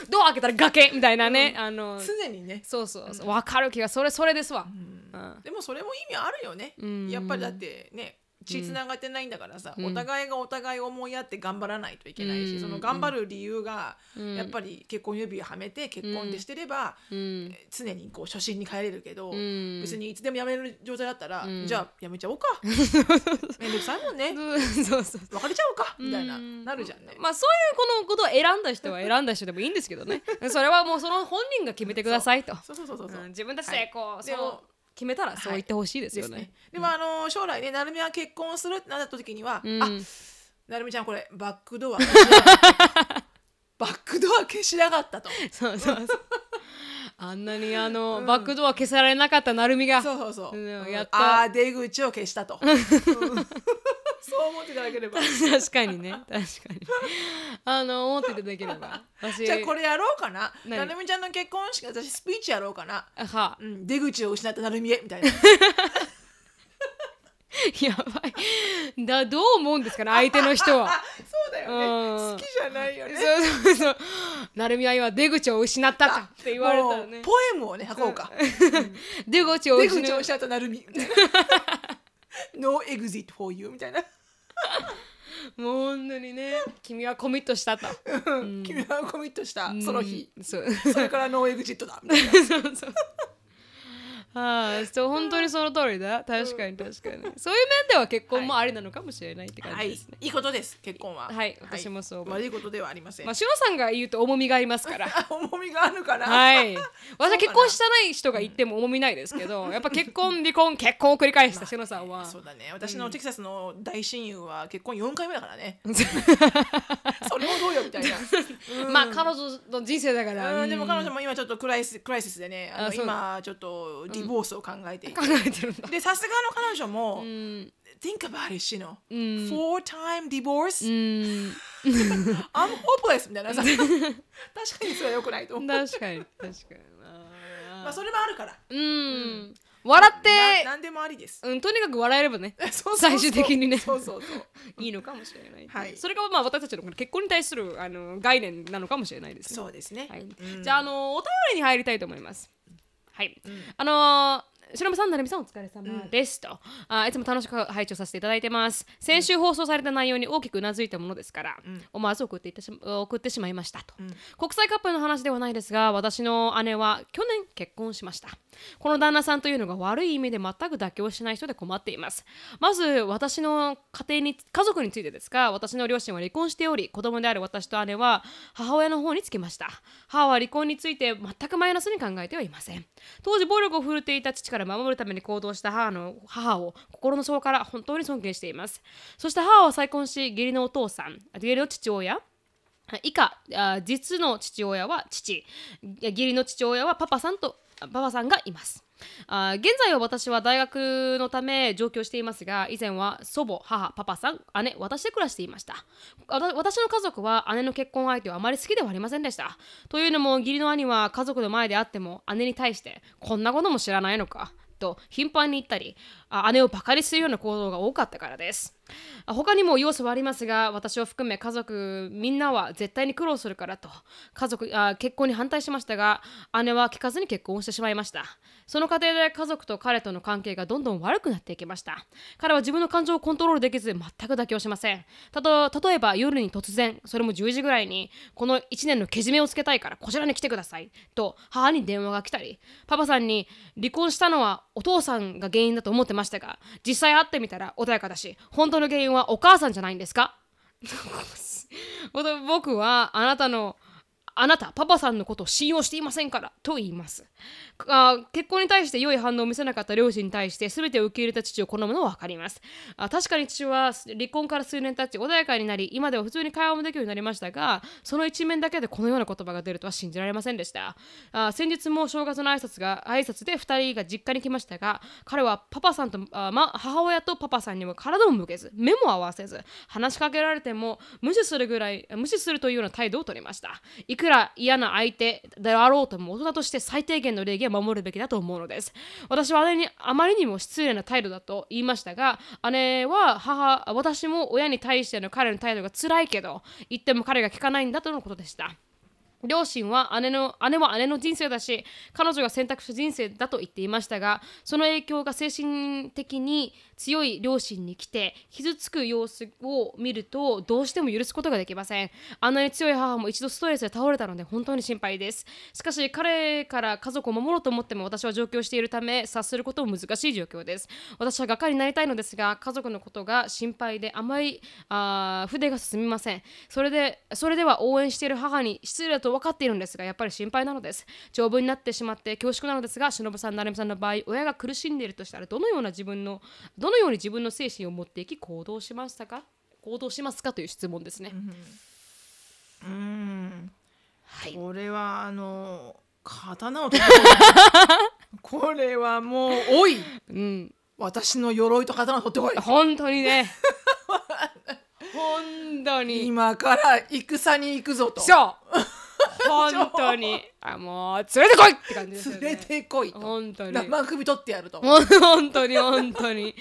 ドア開けたら崖みたいなね、あの常にね。そうそうそう。分かる気がそれそれですわ、うん。うん。でもそれも意味あるよね。うん。やっぱりだってね。血つながってないんだからさ、うん。お互いがお互い思いやって頑張らないといけないし、うん。その頑張る理由が、うん。やっぱり結婚指輪はめて結婚でしてれば、うん。常にこう初心に帰れるけど、うん。別にいつでもやめる状態だったら、うん。じゃあやめちゃおうか。めんどくさいもんね。そうそう別れちゃおうか。みたいな、うんなるじゃんね、まあそういうこのことを選んだ人は選んだ人でもいいんですけどね。それはもうその本人が決めてくださいと。そう。そうそうそう自分たちでこう、でもそう決めたらそう言ってほしいですよね,、ですね。でもあの将来ね成美は結婚するってなった時には、うん。あ成美ちゃんこれバックドア バックドア消しやがったと。そうそうそう。あんなにあの、バックドア消されなかった成美がそうそうそう、うんうん。やった。あー出口を消したと、うんそう思っていただければ。確かにね。確かに。あの思っていただければ。私。じゃあこれやろうかな。何？成美ちゃんの結婚式私スピーチやろうかな、は。うん、出口を失った成美へみたいな。やばい。だどう思うんですかね相手の人は。あ そうだよね、うん。好きじゃないよね。そうそうなるみは今出口を失ったかって言われたらね。ポエムをね書こうか。出口を出失ったなるみ No exit for you みたいな。もう本当にね君はコミットしたと。君はコミットした。その日。う。んそれからノーエグジットだ。みたいな。そうそうああそう本当にその通りだ。確かに確かに。そういう面では結婚もありなのかもしれないって感はいじですね、い。いことです結婚は。はい。私もそう悪いことではありません。まあしのさんが言うと重みがありますから。あ 重みがあるから。はい。私は結婚してない人が言っても重みないですけどやっぱ結婚離婚結婚を繰り返した しのさんは。そうだね。私のテキサスの大親友は結婚4回目だからね。それもどうよみたいな。まあ彼女の人生だから。うん。でも彼女も今ちょっとクライシスクライシスでねあの今ちょっとディボースを考えていて、考えてるんだ。でさすがの彼女も、うん。Think about it, シノ。ん。Four time divorce? うん。I'm hopeless! みたいなさ。確かにそれは良くないと思う。確かに確かに。まあそれもあるから。うん。笑って。な何でもありです。うんとにかく笑えればね。そうそうそう。最終的にね。そうそうそう。いいのかもしれない、はい。それがまあ私たちの結婚に対するあの概念なのかもしれないですね。そうですね。はい。うん。じゃああのお便りに入りたいと思いますはい、あのー、白間さん、成美さん、お疲れ様です、と。あ。いつも楽しく拝聴させていただいてます。先週放送された内容に大きくうなずいたものですから、思わず送っていってし送ってしまいましたと、国際カップルの話ではないですが、私の姉は去年結婚しました。この旦那さんというのが悪い意味で全く妥協しない人で困っています。まず、私の家庭に、家族についてですが、私の両親は離婚しており、子供である私と姉は母親の方につきました。母は離婚について全くマイナスに考えてはいません。当時暴力を振るっていた父から守るために行動した母の母を心の底から本当に尊敬しています。そして母は再婚し、義理のお父さん、義理の父親、以下実の父親は父義理の父親はパパさんとパパさんがいます。あ現在は私は大学のため上京していますが以前は祖母母パパさん姉私で暮らしていました。私の家族は姉の結婚相手をあまり好きではありませんでした。というのも義理の兄は家族の前であっても姉に対してこんなことも知らないのかと頻繁に言ったり姉をバカにするような行動が多かったからです。他にも要素はありますが私を含め家族みんなは絶対に苦労するからと。家族あ結婚に反対しましたが姉は聞かずに結婚をしてしまいました。その過程で家族と彼との関係がどんどん悪くなっていきました。彼は自分の感情をコントロールできず全く妥協しません。たと例えば夜に突然それも10時ぐらいにこの1年のけじめをつけたいからこちらに来てください。と母に電話が来たりパパさんに離婚したのはお父さんが原因だと思ってました。ましたが実際会ってみたら穏やかだし本当の原因はお母さんじゃないんですか？僕はあなたのあなたパパさんのことを信用していませんからと言います。あ結婚に対して良い反応を見せなかった両親に対して全てを受け入れた父を好むのは分かります。あ確かに父は離婚から数年経ち穏やかになり今では普通に会話もできるようになりましたがその一面だけでこのような言葉が出るとは信じられませんでした。あ先日も正月の挨拶が挨拶で2人が実家に来ましたが彼はパパさんとあ、ま、母親とパパさんにも体も向けず目も合わせず話しかけられても無視するぐらい無視するというような態度を取りました。いくら嫌な相手であろうとも大人として最低限の礼儀は守るべきだと思うのです私は姉にあまりにも失礼な態度だと言いましたが姉は母私も親に対しての彼の態度が辛いけど言っても彼が聞かないんだとのことでした両親は姉の姉は姉の人生だし彼女が選択した人生だと言っていましたがその影響が精神的に強い両親に来て傷つく様子を見るとどうしても許すことができません。あんなに強い母も一度ストレスで倒れたので本当に心配です。しかし彼から家族を守ろうと思っても私は上京しているため察することも難しい状況です。私は画家になりたいのですが家族のことが心配であまりあ筆が進みません。それでそれでは応援している母に失礼と分かっているんですがやっぱり心配なのです。丈夫になってしまって恐縮なのですが忍さん成美さんの場合親が苦しんでいるとしたらどのような自分のどのように自分の精神を持っていき行動しましたか？行動しますかという質問ですね、うん。はい。これはあの刀を これはもうおい！うん。私の鎧と刀を取ってこい。本当にね。本当に。今から戦に行くぞと。そう 本当に。あもう連れてこいって感じですよね。連れてこいと。本当に。生首取ってやると。本当に本当に。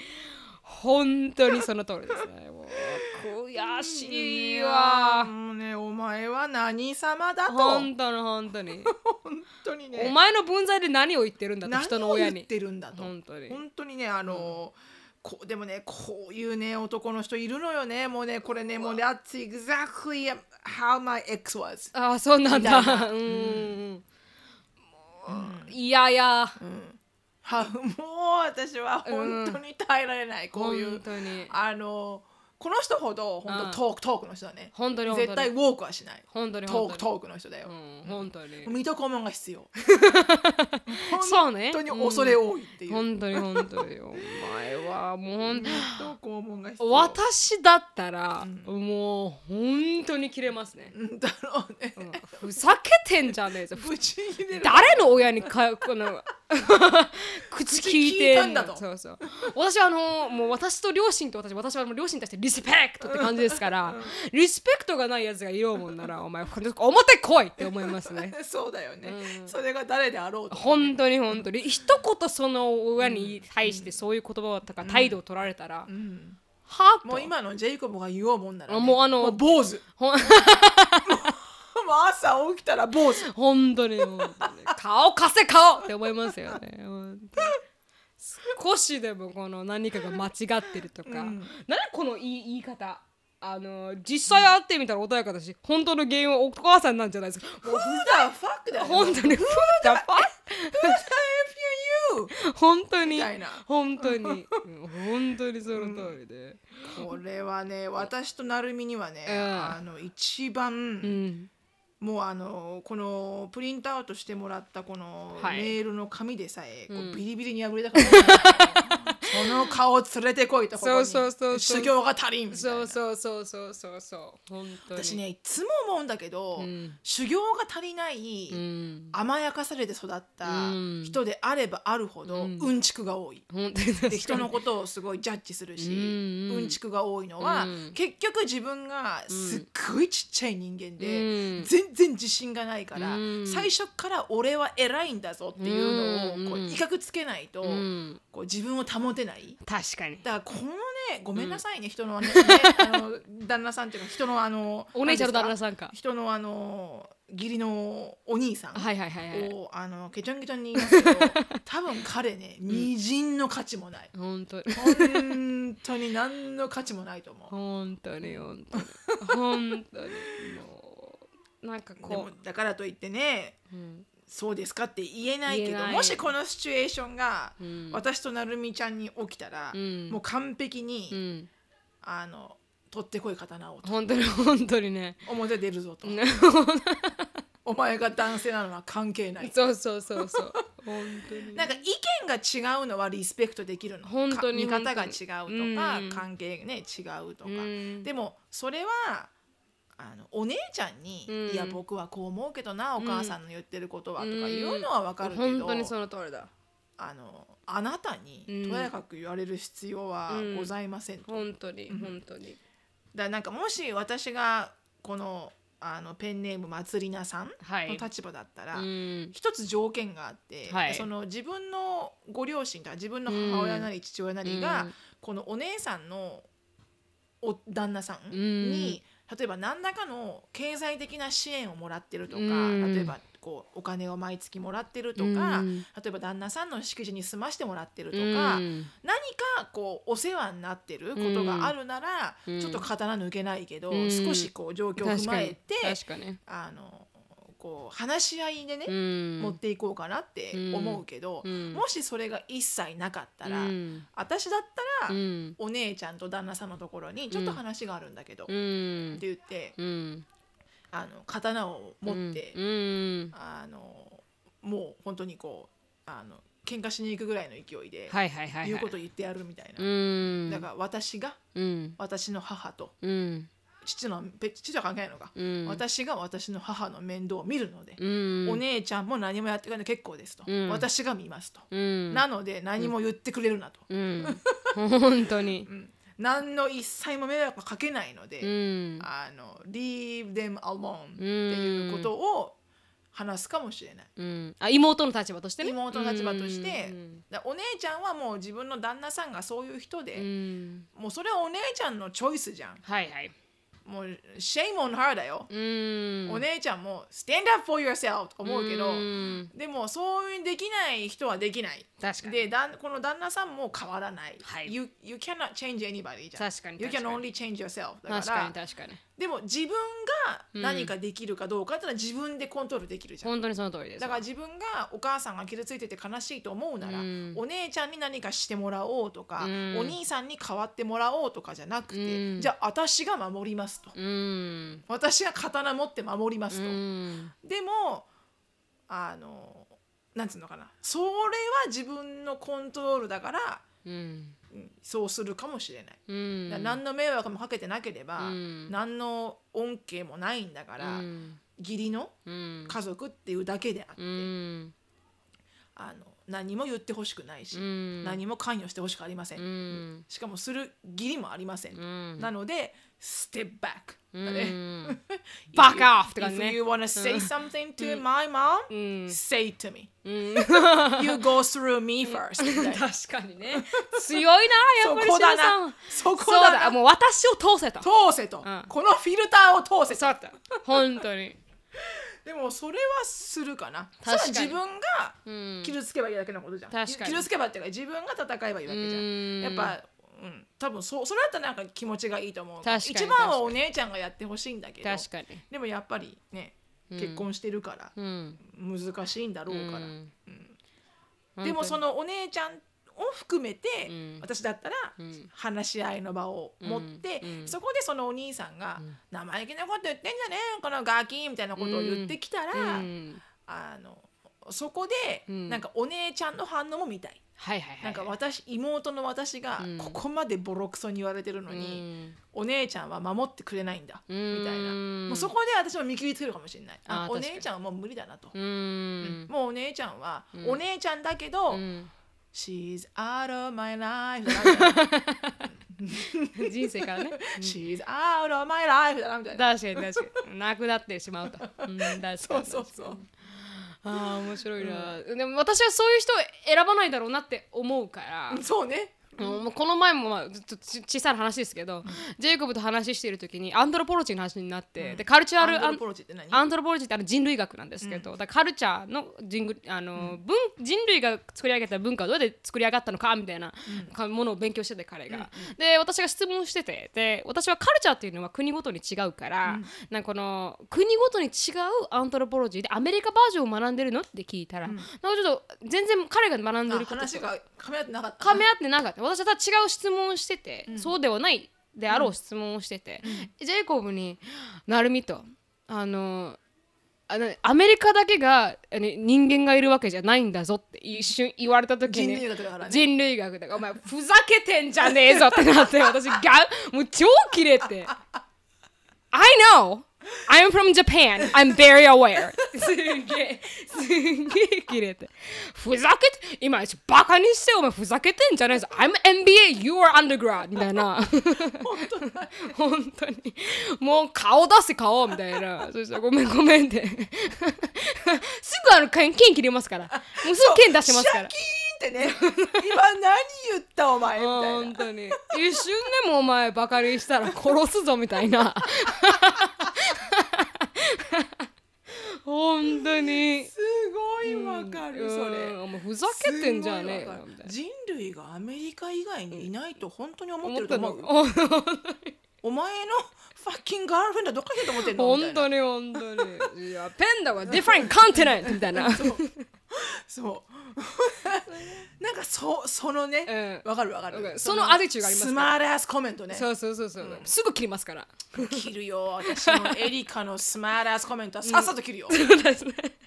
本当にその通りですね。もう悔しいわ。もうねお前は何様だと。本当の本当に。本当にね。お前の分際で何を言ってるんだと何人のを親に。言ってるんだと。本当に。本当にねあの、こうでもねこういうね男の人いるのよね。もうねこれねもう That's exactly how my ex was. ああそうなんみたいうんうん。いやいや。はもう私は本当に耐えられない、こういう本当に。あのこの人ほど本うん。当トークトークの人だね。本当に絶対ウォークはしない。本当にトークトークの人だよ、うん本当に。水戸黄門が必要。そうね。本当に恐れ多いっていう、本当に本当に。お前はもうほん水戸黄門が必要。私だったら、もう本当に切れますね、うん。だろうね、うん。ふざけてんじゃねえぞ。誰の親にかこの 口聞いてんだと。そうそう。私はあのもう私と両親と私私はもう両親に対してリスペクトって感じですから、リスペクトがないやつがいようもんならお前表来いって思いますね。そうだよね、うん。それが誰であろうと。本当に本当に。一言その親に対してそういう言葉とか態度を取られたら、うん。はと。もう今のジェイコブが言おうもんなら、ね、あもうあの坊主。もう朝起きたら坊主。本当に本当に顔貸せ顔って思いますよね少しでもこの何かが間違ってるとか、うん。何この言い言い方？あの実際会ってみたら穏やかだし本当の原因はお母さんなんじゃないですか。もう Who the fuck だよ本当に。Who the fuck? you 本当に。本当に。うん 本当にその通りで。これはね私と成美にはね、うん。あの一番、うんもうあのこのプリントアウトしてもらったこのはい。メールの紙でさえ、こうビリビリに破れたから、その顔を連れてこいとここに。そうそうそうそう。修行が足りんみたいな。そうそうそうそうそう。そう本当に。私ねいつも思うんだけど、うん。修行が足りない、うん。甘やかされて育ったうん。人であればあるほど、うん。うんちくが多い。本当に確かに。で人のことをすごいジャッジするし、ううんんちくが多いのは、うん。結局自分がすっごいちっちゃい人間で、うん。全然自信がないから、うん。最初から俺は偉いんだぞっていうのをこううん。威嚇つけないと、うん。こう自分を保てない？確かに。だからこのねごめんなさいね、人のねねあの 旦那さんっていうか人のあのお姉ちゃんの旦那んさんか。人のあの義理のお兄さんはいはいはいはい。をあのケチョンケチョンに言いますけど 多分彼ねみじんの価値もない。本当に。本当に何の価値もないと思う。本当に本当に。本当に。もうなんかでもこだからといってねう、うんそうですかって言えないけどもしこのシチュエーションがうん。私となるみちゃんに起きたら、うん。もう完璧に、うん、あの取ってこい刀をと。本当に本当にね。表出るぞと、ね お前が男性なのは関係ない。そうそうそうそう。本当に。なんか意見が違うのはリスペクトできるの。本当にか見方が違うとか、うん。関係ね違うとか、うん。でもそれはあのお姉ちゃんに、うん。いや僕はこう思うけどなお母さんの言ってることはとか言うのはわかるけど、本当にその通りだ。あのあなたにうん。とやかく言われる必要はございませんと。本当に本当に。らなんかもし私がこのあのペンネームまつりなさんはい。の立場だったら、うん。一つ条件があって、はい。その自分のご両親とか自分の母親なり父親なりが、うん。このお姉さんのお旦那さん。に、例えば何らかの経済的な支援をもらってるとか、うん。例えばこうお金を毎月もらってるとか、うん。例えば旦那さんの敷地に住ましてもらってるとか、うん。何かこうお世話になってることがあるなら、うん。ちょっと刀抜けないけど、うん。少しこう状況を踏まえて、確かに。あのこう話し合いでね、うん。持っていこうかなって思うけど、うん。もしそれが一切なかったら、うん。私だったら、うん。お姉ちゃんと旦那さんのところにちょっと話があるんだけど、うっんて言ってうん。あの刀を持って、うん。あのもう本当にこうあの喧嘩しに行くぐらいの勢いで、言うこと言ってやるみたいな、うん。だから私がうん。私の母とうん父のべ父とは関係ないのか、うん。私が私の母の面倒を見るので、うん。お姉ちゃんも何もやってくれない結構ですと、うん。私が見ますと、うん。なので何も言ってくれるなと、うん。本当に。うん。何の一切も迷惑かけないので、うん。あの leave them alone っていうことを話すかもしれない。うん、あ妹の立場としてね。妹の立場として、お姉ちゃんはもう自分の旦那さんがそういう人で、うん。もうそれはお姉ちゃんのチョイスじゃん。はいはいもうシェイモンハーだよ。お姉ちゃんも stand up for yourself と思うけど、でもそういうできない人はできない。確かにでだこの旦那さんも変わらない。はい you, you cannot change anybody じゃん。確かに You can only change yourself だから。確かに確かにでも自分が何かできるかどうかってのは自分でコントロールできるじゃん。本当にその通りです。だから自分がお母さんが傷ついてて悲しいと思うなら、うん。お姉ちゃんに何かしてもらおうとか、うん。お兄さんに代わってもらおうとかじゃなくて、うん。じゃあ私が守りますと、うん。私が刀持って守りますと、うん。でもあのなんつうのかな。それは自分のコントロールだから、うんうんそうするかもしれない。うん。何の迷惑もかけてなければ、うん。何の恩恵もないんだから、うん。義理のうん。家族っていうだけであって、うん。あの何も言ってほしくないし、うん。何も関与してほしくありません、うん。しかもする義理もありません、うん。なので step back うだ ね、ん back off って感じ If ね you wanna say something to my mom、うん。say it to me. うん。You go through me first 確かにね。強いな やっぱりそこだな。そこだな。だ。もう私を通せと。通せと、ん。このフィルターを通せと。そうだ。本当にでもそれはするかな。確かに。それは自分がうん傷つけばいいだけのことじゃん、確かに。傷つけばっていうか自分が戦えばいいわけじゃうん。んやっぱうん。多分そうそれだったらなんか気持ちがいいと思う。確かに。一番はお姉ちゃんがやってほしいんだけど。確かに。でもやっぱりね結婚してるからうん。難しいんだろうから、うん。でもそのお姉ちゃんを含めて、うん。私だったらん。話し合いの場を持って、うん。うん。そこでそのお兄さんが「生意気なこと言ってんじゃねえこのガキ」みたいなことを言ってきたら、うん。あのそこで、ん。なんかお姉ちゃんの反応も見たい。はいはいはいなんか私妹の私がうん。ここまでボロクソに言われてるのに、お姉ちゃんは守ってくれないんだ、うん。みたいな。もうそこで私も見切りつけるかもしれない。あお姉ちゃんはもう無理だなと、うん。もうお姉ちゃんは、お姉ちゃんだけど、うん She's out of my life. 人生からね。She's out of my life. だなみたいな。確かに確かに。なくなってしまうと、うん、確かにそうそうそう。ああ面白いな、でも私はそういう人を選ばないだろうなって思うから、そうねうん。この前も、まあ、ずっとち小さな話ですけど、ジェイコブと話している時にアントロポロジーの話になって、でカルチャールアンドロポロジーって何？アントロポロジーってあの人類学なんですけど、だからカルチャーの人ぐあの、文人類が作り上げた文化はどうやって作り上がったのかみたいなかものを勉強してて彼が、で私が質問しててで私はカルチャーっていうのは国ごとに違うから、なんかこの国ごとに違うアントロポロジーでアメリカバージョンを学んでるのって聞いたら、なんかちょっと全然彼が学んであることと話が噛み合ってなかった。噛み合ってなかった私は違う質問をしてて、そうではないであろう質問をしてて、ジェイコブに「なるみとあのあのアメリカだけが人間がいるわけじゃないんだぞ」って一瞬言われた時に人類学だからね人類学だからお前ふざけてんじゃねえぞってなって私ガもう超キレて「I know I'm from Japan. I'm very aware. すげえすげえキレてふざけて今バカにしてお前ふざけてんじゃないぞ I'm MBA you are undergrad. みたいな本当にもう顔出せ顔みたいなそしたらごめんごめんってすぐあの剣剣切りますからもうすぐ剣出しますからシャキーンってね。今何言ったお前みたいな。本当に。一瞬でもお前バカにしたら殺すぞみたいな。本当に。すごいわかる、それうんもうふざけてんじゃねえ人類がアメリカ以外にいないと本当に思ってると思う、お前のファッキンガールフレンドどっかでと思ってんのみたいな。本当に本当に。いやペンダは different continent みたいな そう。なんかそそのねわ、うん。かるわかる。そのアティチュードがありますスマートアスコメントね。そうそうそうそう、すぐ切りますから。切るよ私の エリカのスマートアスコメントはさっさと切るよ、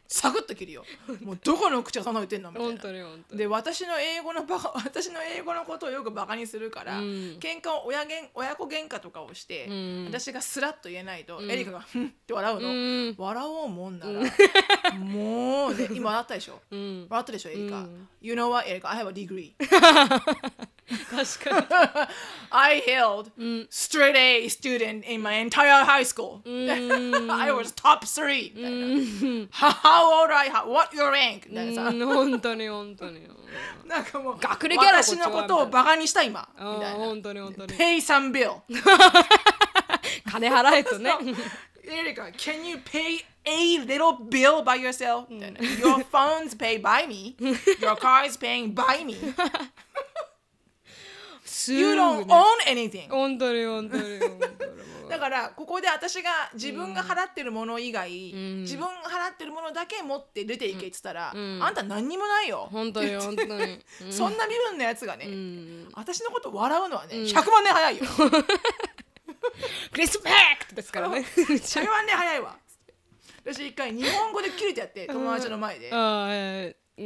サクッと切るよ。もうどこの口がそんな言ってんのみたいな。本当に本当に。で私の英語のバカ 私の英語のことをよくバカにするから、うん。喧嘩を親げん親子喧嘩とかをして、ん。私がスラッと言えないと、エリカが「ふん」って笑うの、うん。笑おうもんなら、もうね今笑ったでしょ、うん笑ったでしょエリカ、うん You know what エリカ I have a degree 確かに I held straight A student in my entire high school. I was top three. みたいな How old are you? What your rank? みたいな本当に本当になんかもう学歴ある私のことをバカにした今みあたいな。本当に本当に Pay some bill. 金払えとねエリカ、can you pay a little bill by yourself? みたいな Your phone's paid by me. Your car is paying by me. す You ぐ don't ね own anything. 本当に本当に本当にだからここで私が自分が払ってるもの以外、自分が払ってるものだけ持って出ていけって言ったら、あんた何にもないよ、本当に 本当に。そんな身分のやつがね、うん。私のこと笑うのはね、100万年早いよ。ク リスペクトですからね。100万年早いわ。私一回日本語でキレてやって友達の前で、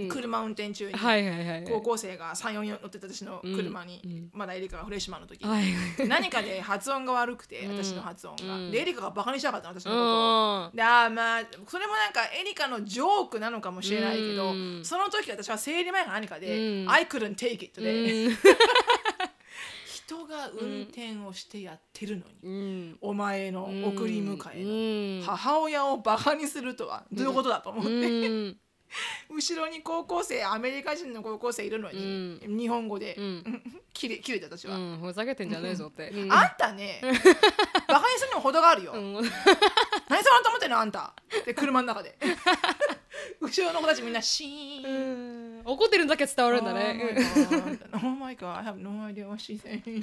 車運転中に、はいはいはい高校生が34乗ってた私の車に、まだエリカがフレッシュマンの時、はいはい。何かで発音が悪くて私の発音が、でエリカがバカにしたかったの私のことであーまあそれもなんかエリカのジョークなのかもしれないけど、うん。その時私は生理前か何かで、うん。I couldn't take it で、うん 人が運転をしてやってるのに、うん。お前の送り迎えの、うん。母親をバカにするとはどういうことだと思って、うん 後ろに高校生アメリカ人の高校生いるのに、日本語で、ん。切れ切れた私は、うんふざけてんじゃねえぞって。うん。あんたねバカにするにも程があるよ、うん。何そんなと思ってんのあんた。で車の中で。後ろの子たちみんなシーン。うん。怒ってるんだけ伝わるんだね。Oh my god, I have no idea what she's saying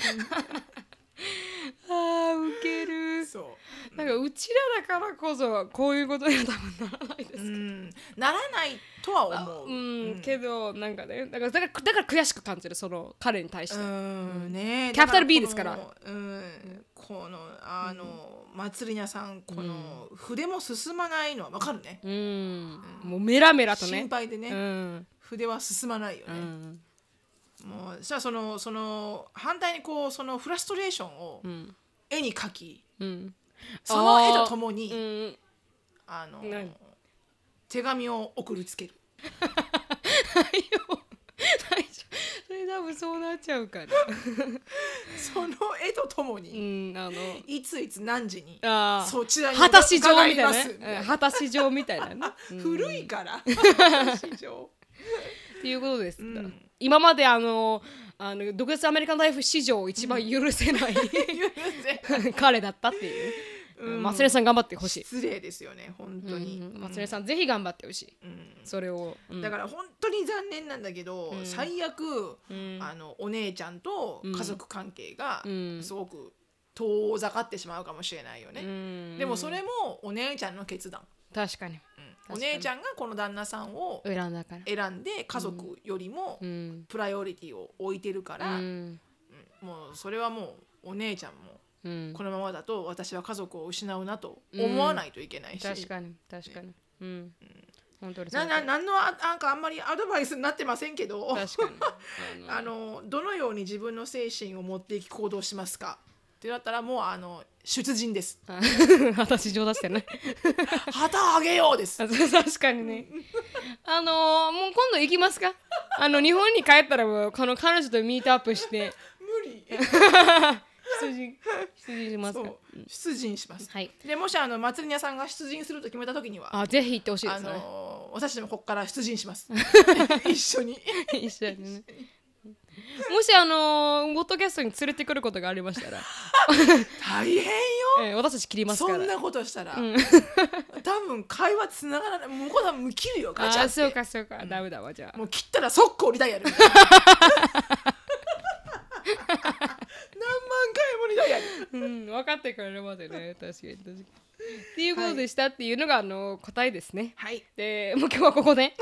あーウケる。そう。なんかうちらだからこそこういうことには多分ならないですうん。ならないとは思う。うん、けどなんかねだからだからだから悔しく感じるその彼に対して、うん。ねキャピタル B ですから。このうんこのあの、祭り屋さんこの、筆も進まないのはわかるね、うん。もうメラメラとね。心配でね、うん。筆は進まないよね、うんもうそしたらそのその反対にこうそのフラストレーションをん。絵に描き、うん。その絵とともにうん。あの何手紙を送りつける。大丈夫それ多分そうなっちゃうからその絵とともうに、んあのいついつ何時にあそちらに果たし状みたいな伺ますみたいねうん果たし状みたいなね。古いから。市場っていうことです、今まであのあの独立アメリカンライフ史上一番許せない、彼だったっていう、うん、松根さん頑張ってほしい、失礼ですよね本当に、うん松根さんぜひ頑張ってほしい、うん。それを、うん。だから本当に残念なんだけど、最悪、あのお姉ちゃんと家族関係がん。すごく遠ざかってしまうかもしれないよね、うん。でもそれもお姉ちゃんの決断、確かに。うんお姉ちゃんがこの旦那さんを選んだから。選んで家族よりもうん。プライオリティを置いてるから、ううん。んもうそれはもうお姉ちゃんもうん。このままだと私は家族を失うなと思わないといけないし、確かに確かに。うん。本当になななんのあなんかあんまりアドバイスになってませんけど。あのどのように自分の精神を持っていき行動しますか？ってなったらもうあの出陣です。あ 私上出してね旗あげようです。確かにね。あのーもう今度行きますか？あの日本に帰ったらもうこの彼女とミートアップして。無理。出陣出陣しますか？出陣します、はい。でもしあの祭り屋さんが出陣すると決めた時にはあぜひ行ってほしいであすね。の私でもここから出陣します。一緒に。一緒にね もしあのー、ゴッドキャストに連れてくることがありましたら、大変よ。えー私たち切りますから。そんなことしたら、多分会話つながらない。向こう多分切るよ。ガチャって。あそうかそうか、ダメだわじゃあ。もう切ったら速攻リタイアる。何万回もリタイアる。うん、分かってくれるまでね。確かに確かにっていうことでしたっていうのが、あの答えですね。はい。でもう今日はここで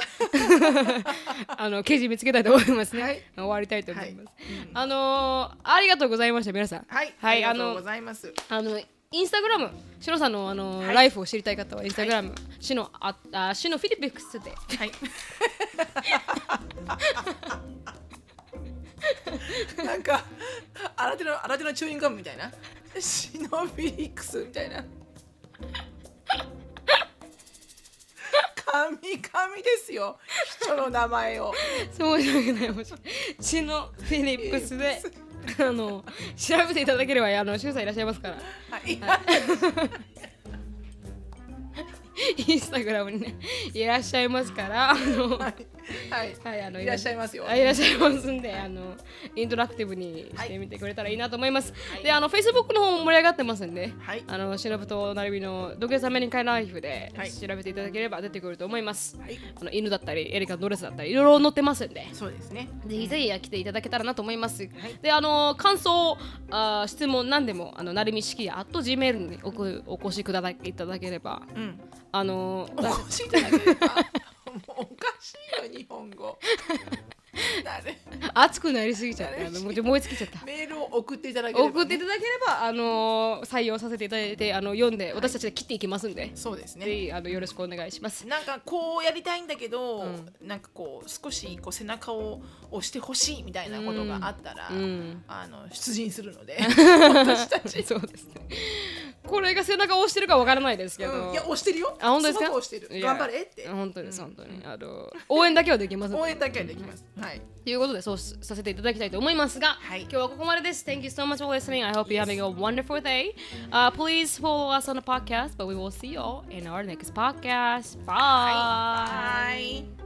あの記事見つけたいと思いますね、はい。終わりたいと思います、あのーありがとうございました皆さん。はい、はいありがとうごあのざいます。あのインスタグラムしのさんのあの、はい。ライフを知りたい方はインスタグラム、しのああしのフィリピックスで。はい。なんか新手の新手のチューインガムみたいな。シノフィリックスみたいな。か 神々ですよ。人の名前を。そうじゃなくないもし血のフィリップスであの調べていただければあのシュウさんいらっしゃいますから。はい インスタグラムにねいらっしゃいますからあのはいはい。はい、あのいらっしゃいますよ。あいらっしゃいますんで、あのイントラクティブにしてみてくれたらいいなと思います。で、あの Facebook の方も盛り上がってますんで、はい。あのしのぶとなるみのドケサメリカンライフではい。調べていただければ出てくると思います。はい。あの犬だったり、エリカのドレスだったり、いろいろ載ってますんで。そうですね。ぜひぜひ来ていただけたらなと思います。で、あの感想、あ質問何でもあのなるみ式や at gmail におくお越しくださいいただければ、うん。あのおかしいんじゃないですかもうおかしいよ日本語。熱くなりすぎちゃって、あのもう燃え尽きちゃった。メールを送っていただければね、送っていただければ、あの採用させていただいてあの読んで私たちで切っていきますんで、そうですね。ぜひあのよろしくお願いします。なんかこうやりたいんだけど、うん。なんかこう少しこう背中を押してほしいみたいなことがあったら、うん、あの出陣するので 私たち、そうですね。これが背中を押してるかわからないですけど、うん。いや押してるよ。あ本当ですか？押してる。頑張れって。本当です本当に、あの応援だけはできます。応援だけはできます、はということでそうさせていただきたいと思いますが、はい今日はここまでです。Thank you so much for listening. I hope you're having a wonderful day.、Uh, please follow us on the podcast, but we will see you all in our next podcast. Bye. はい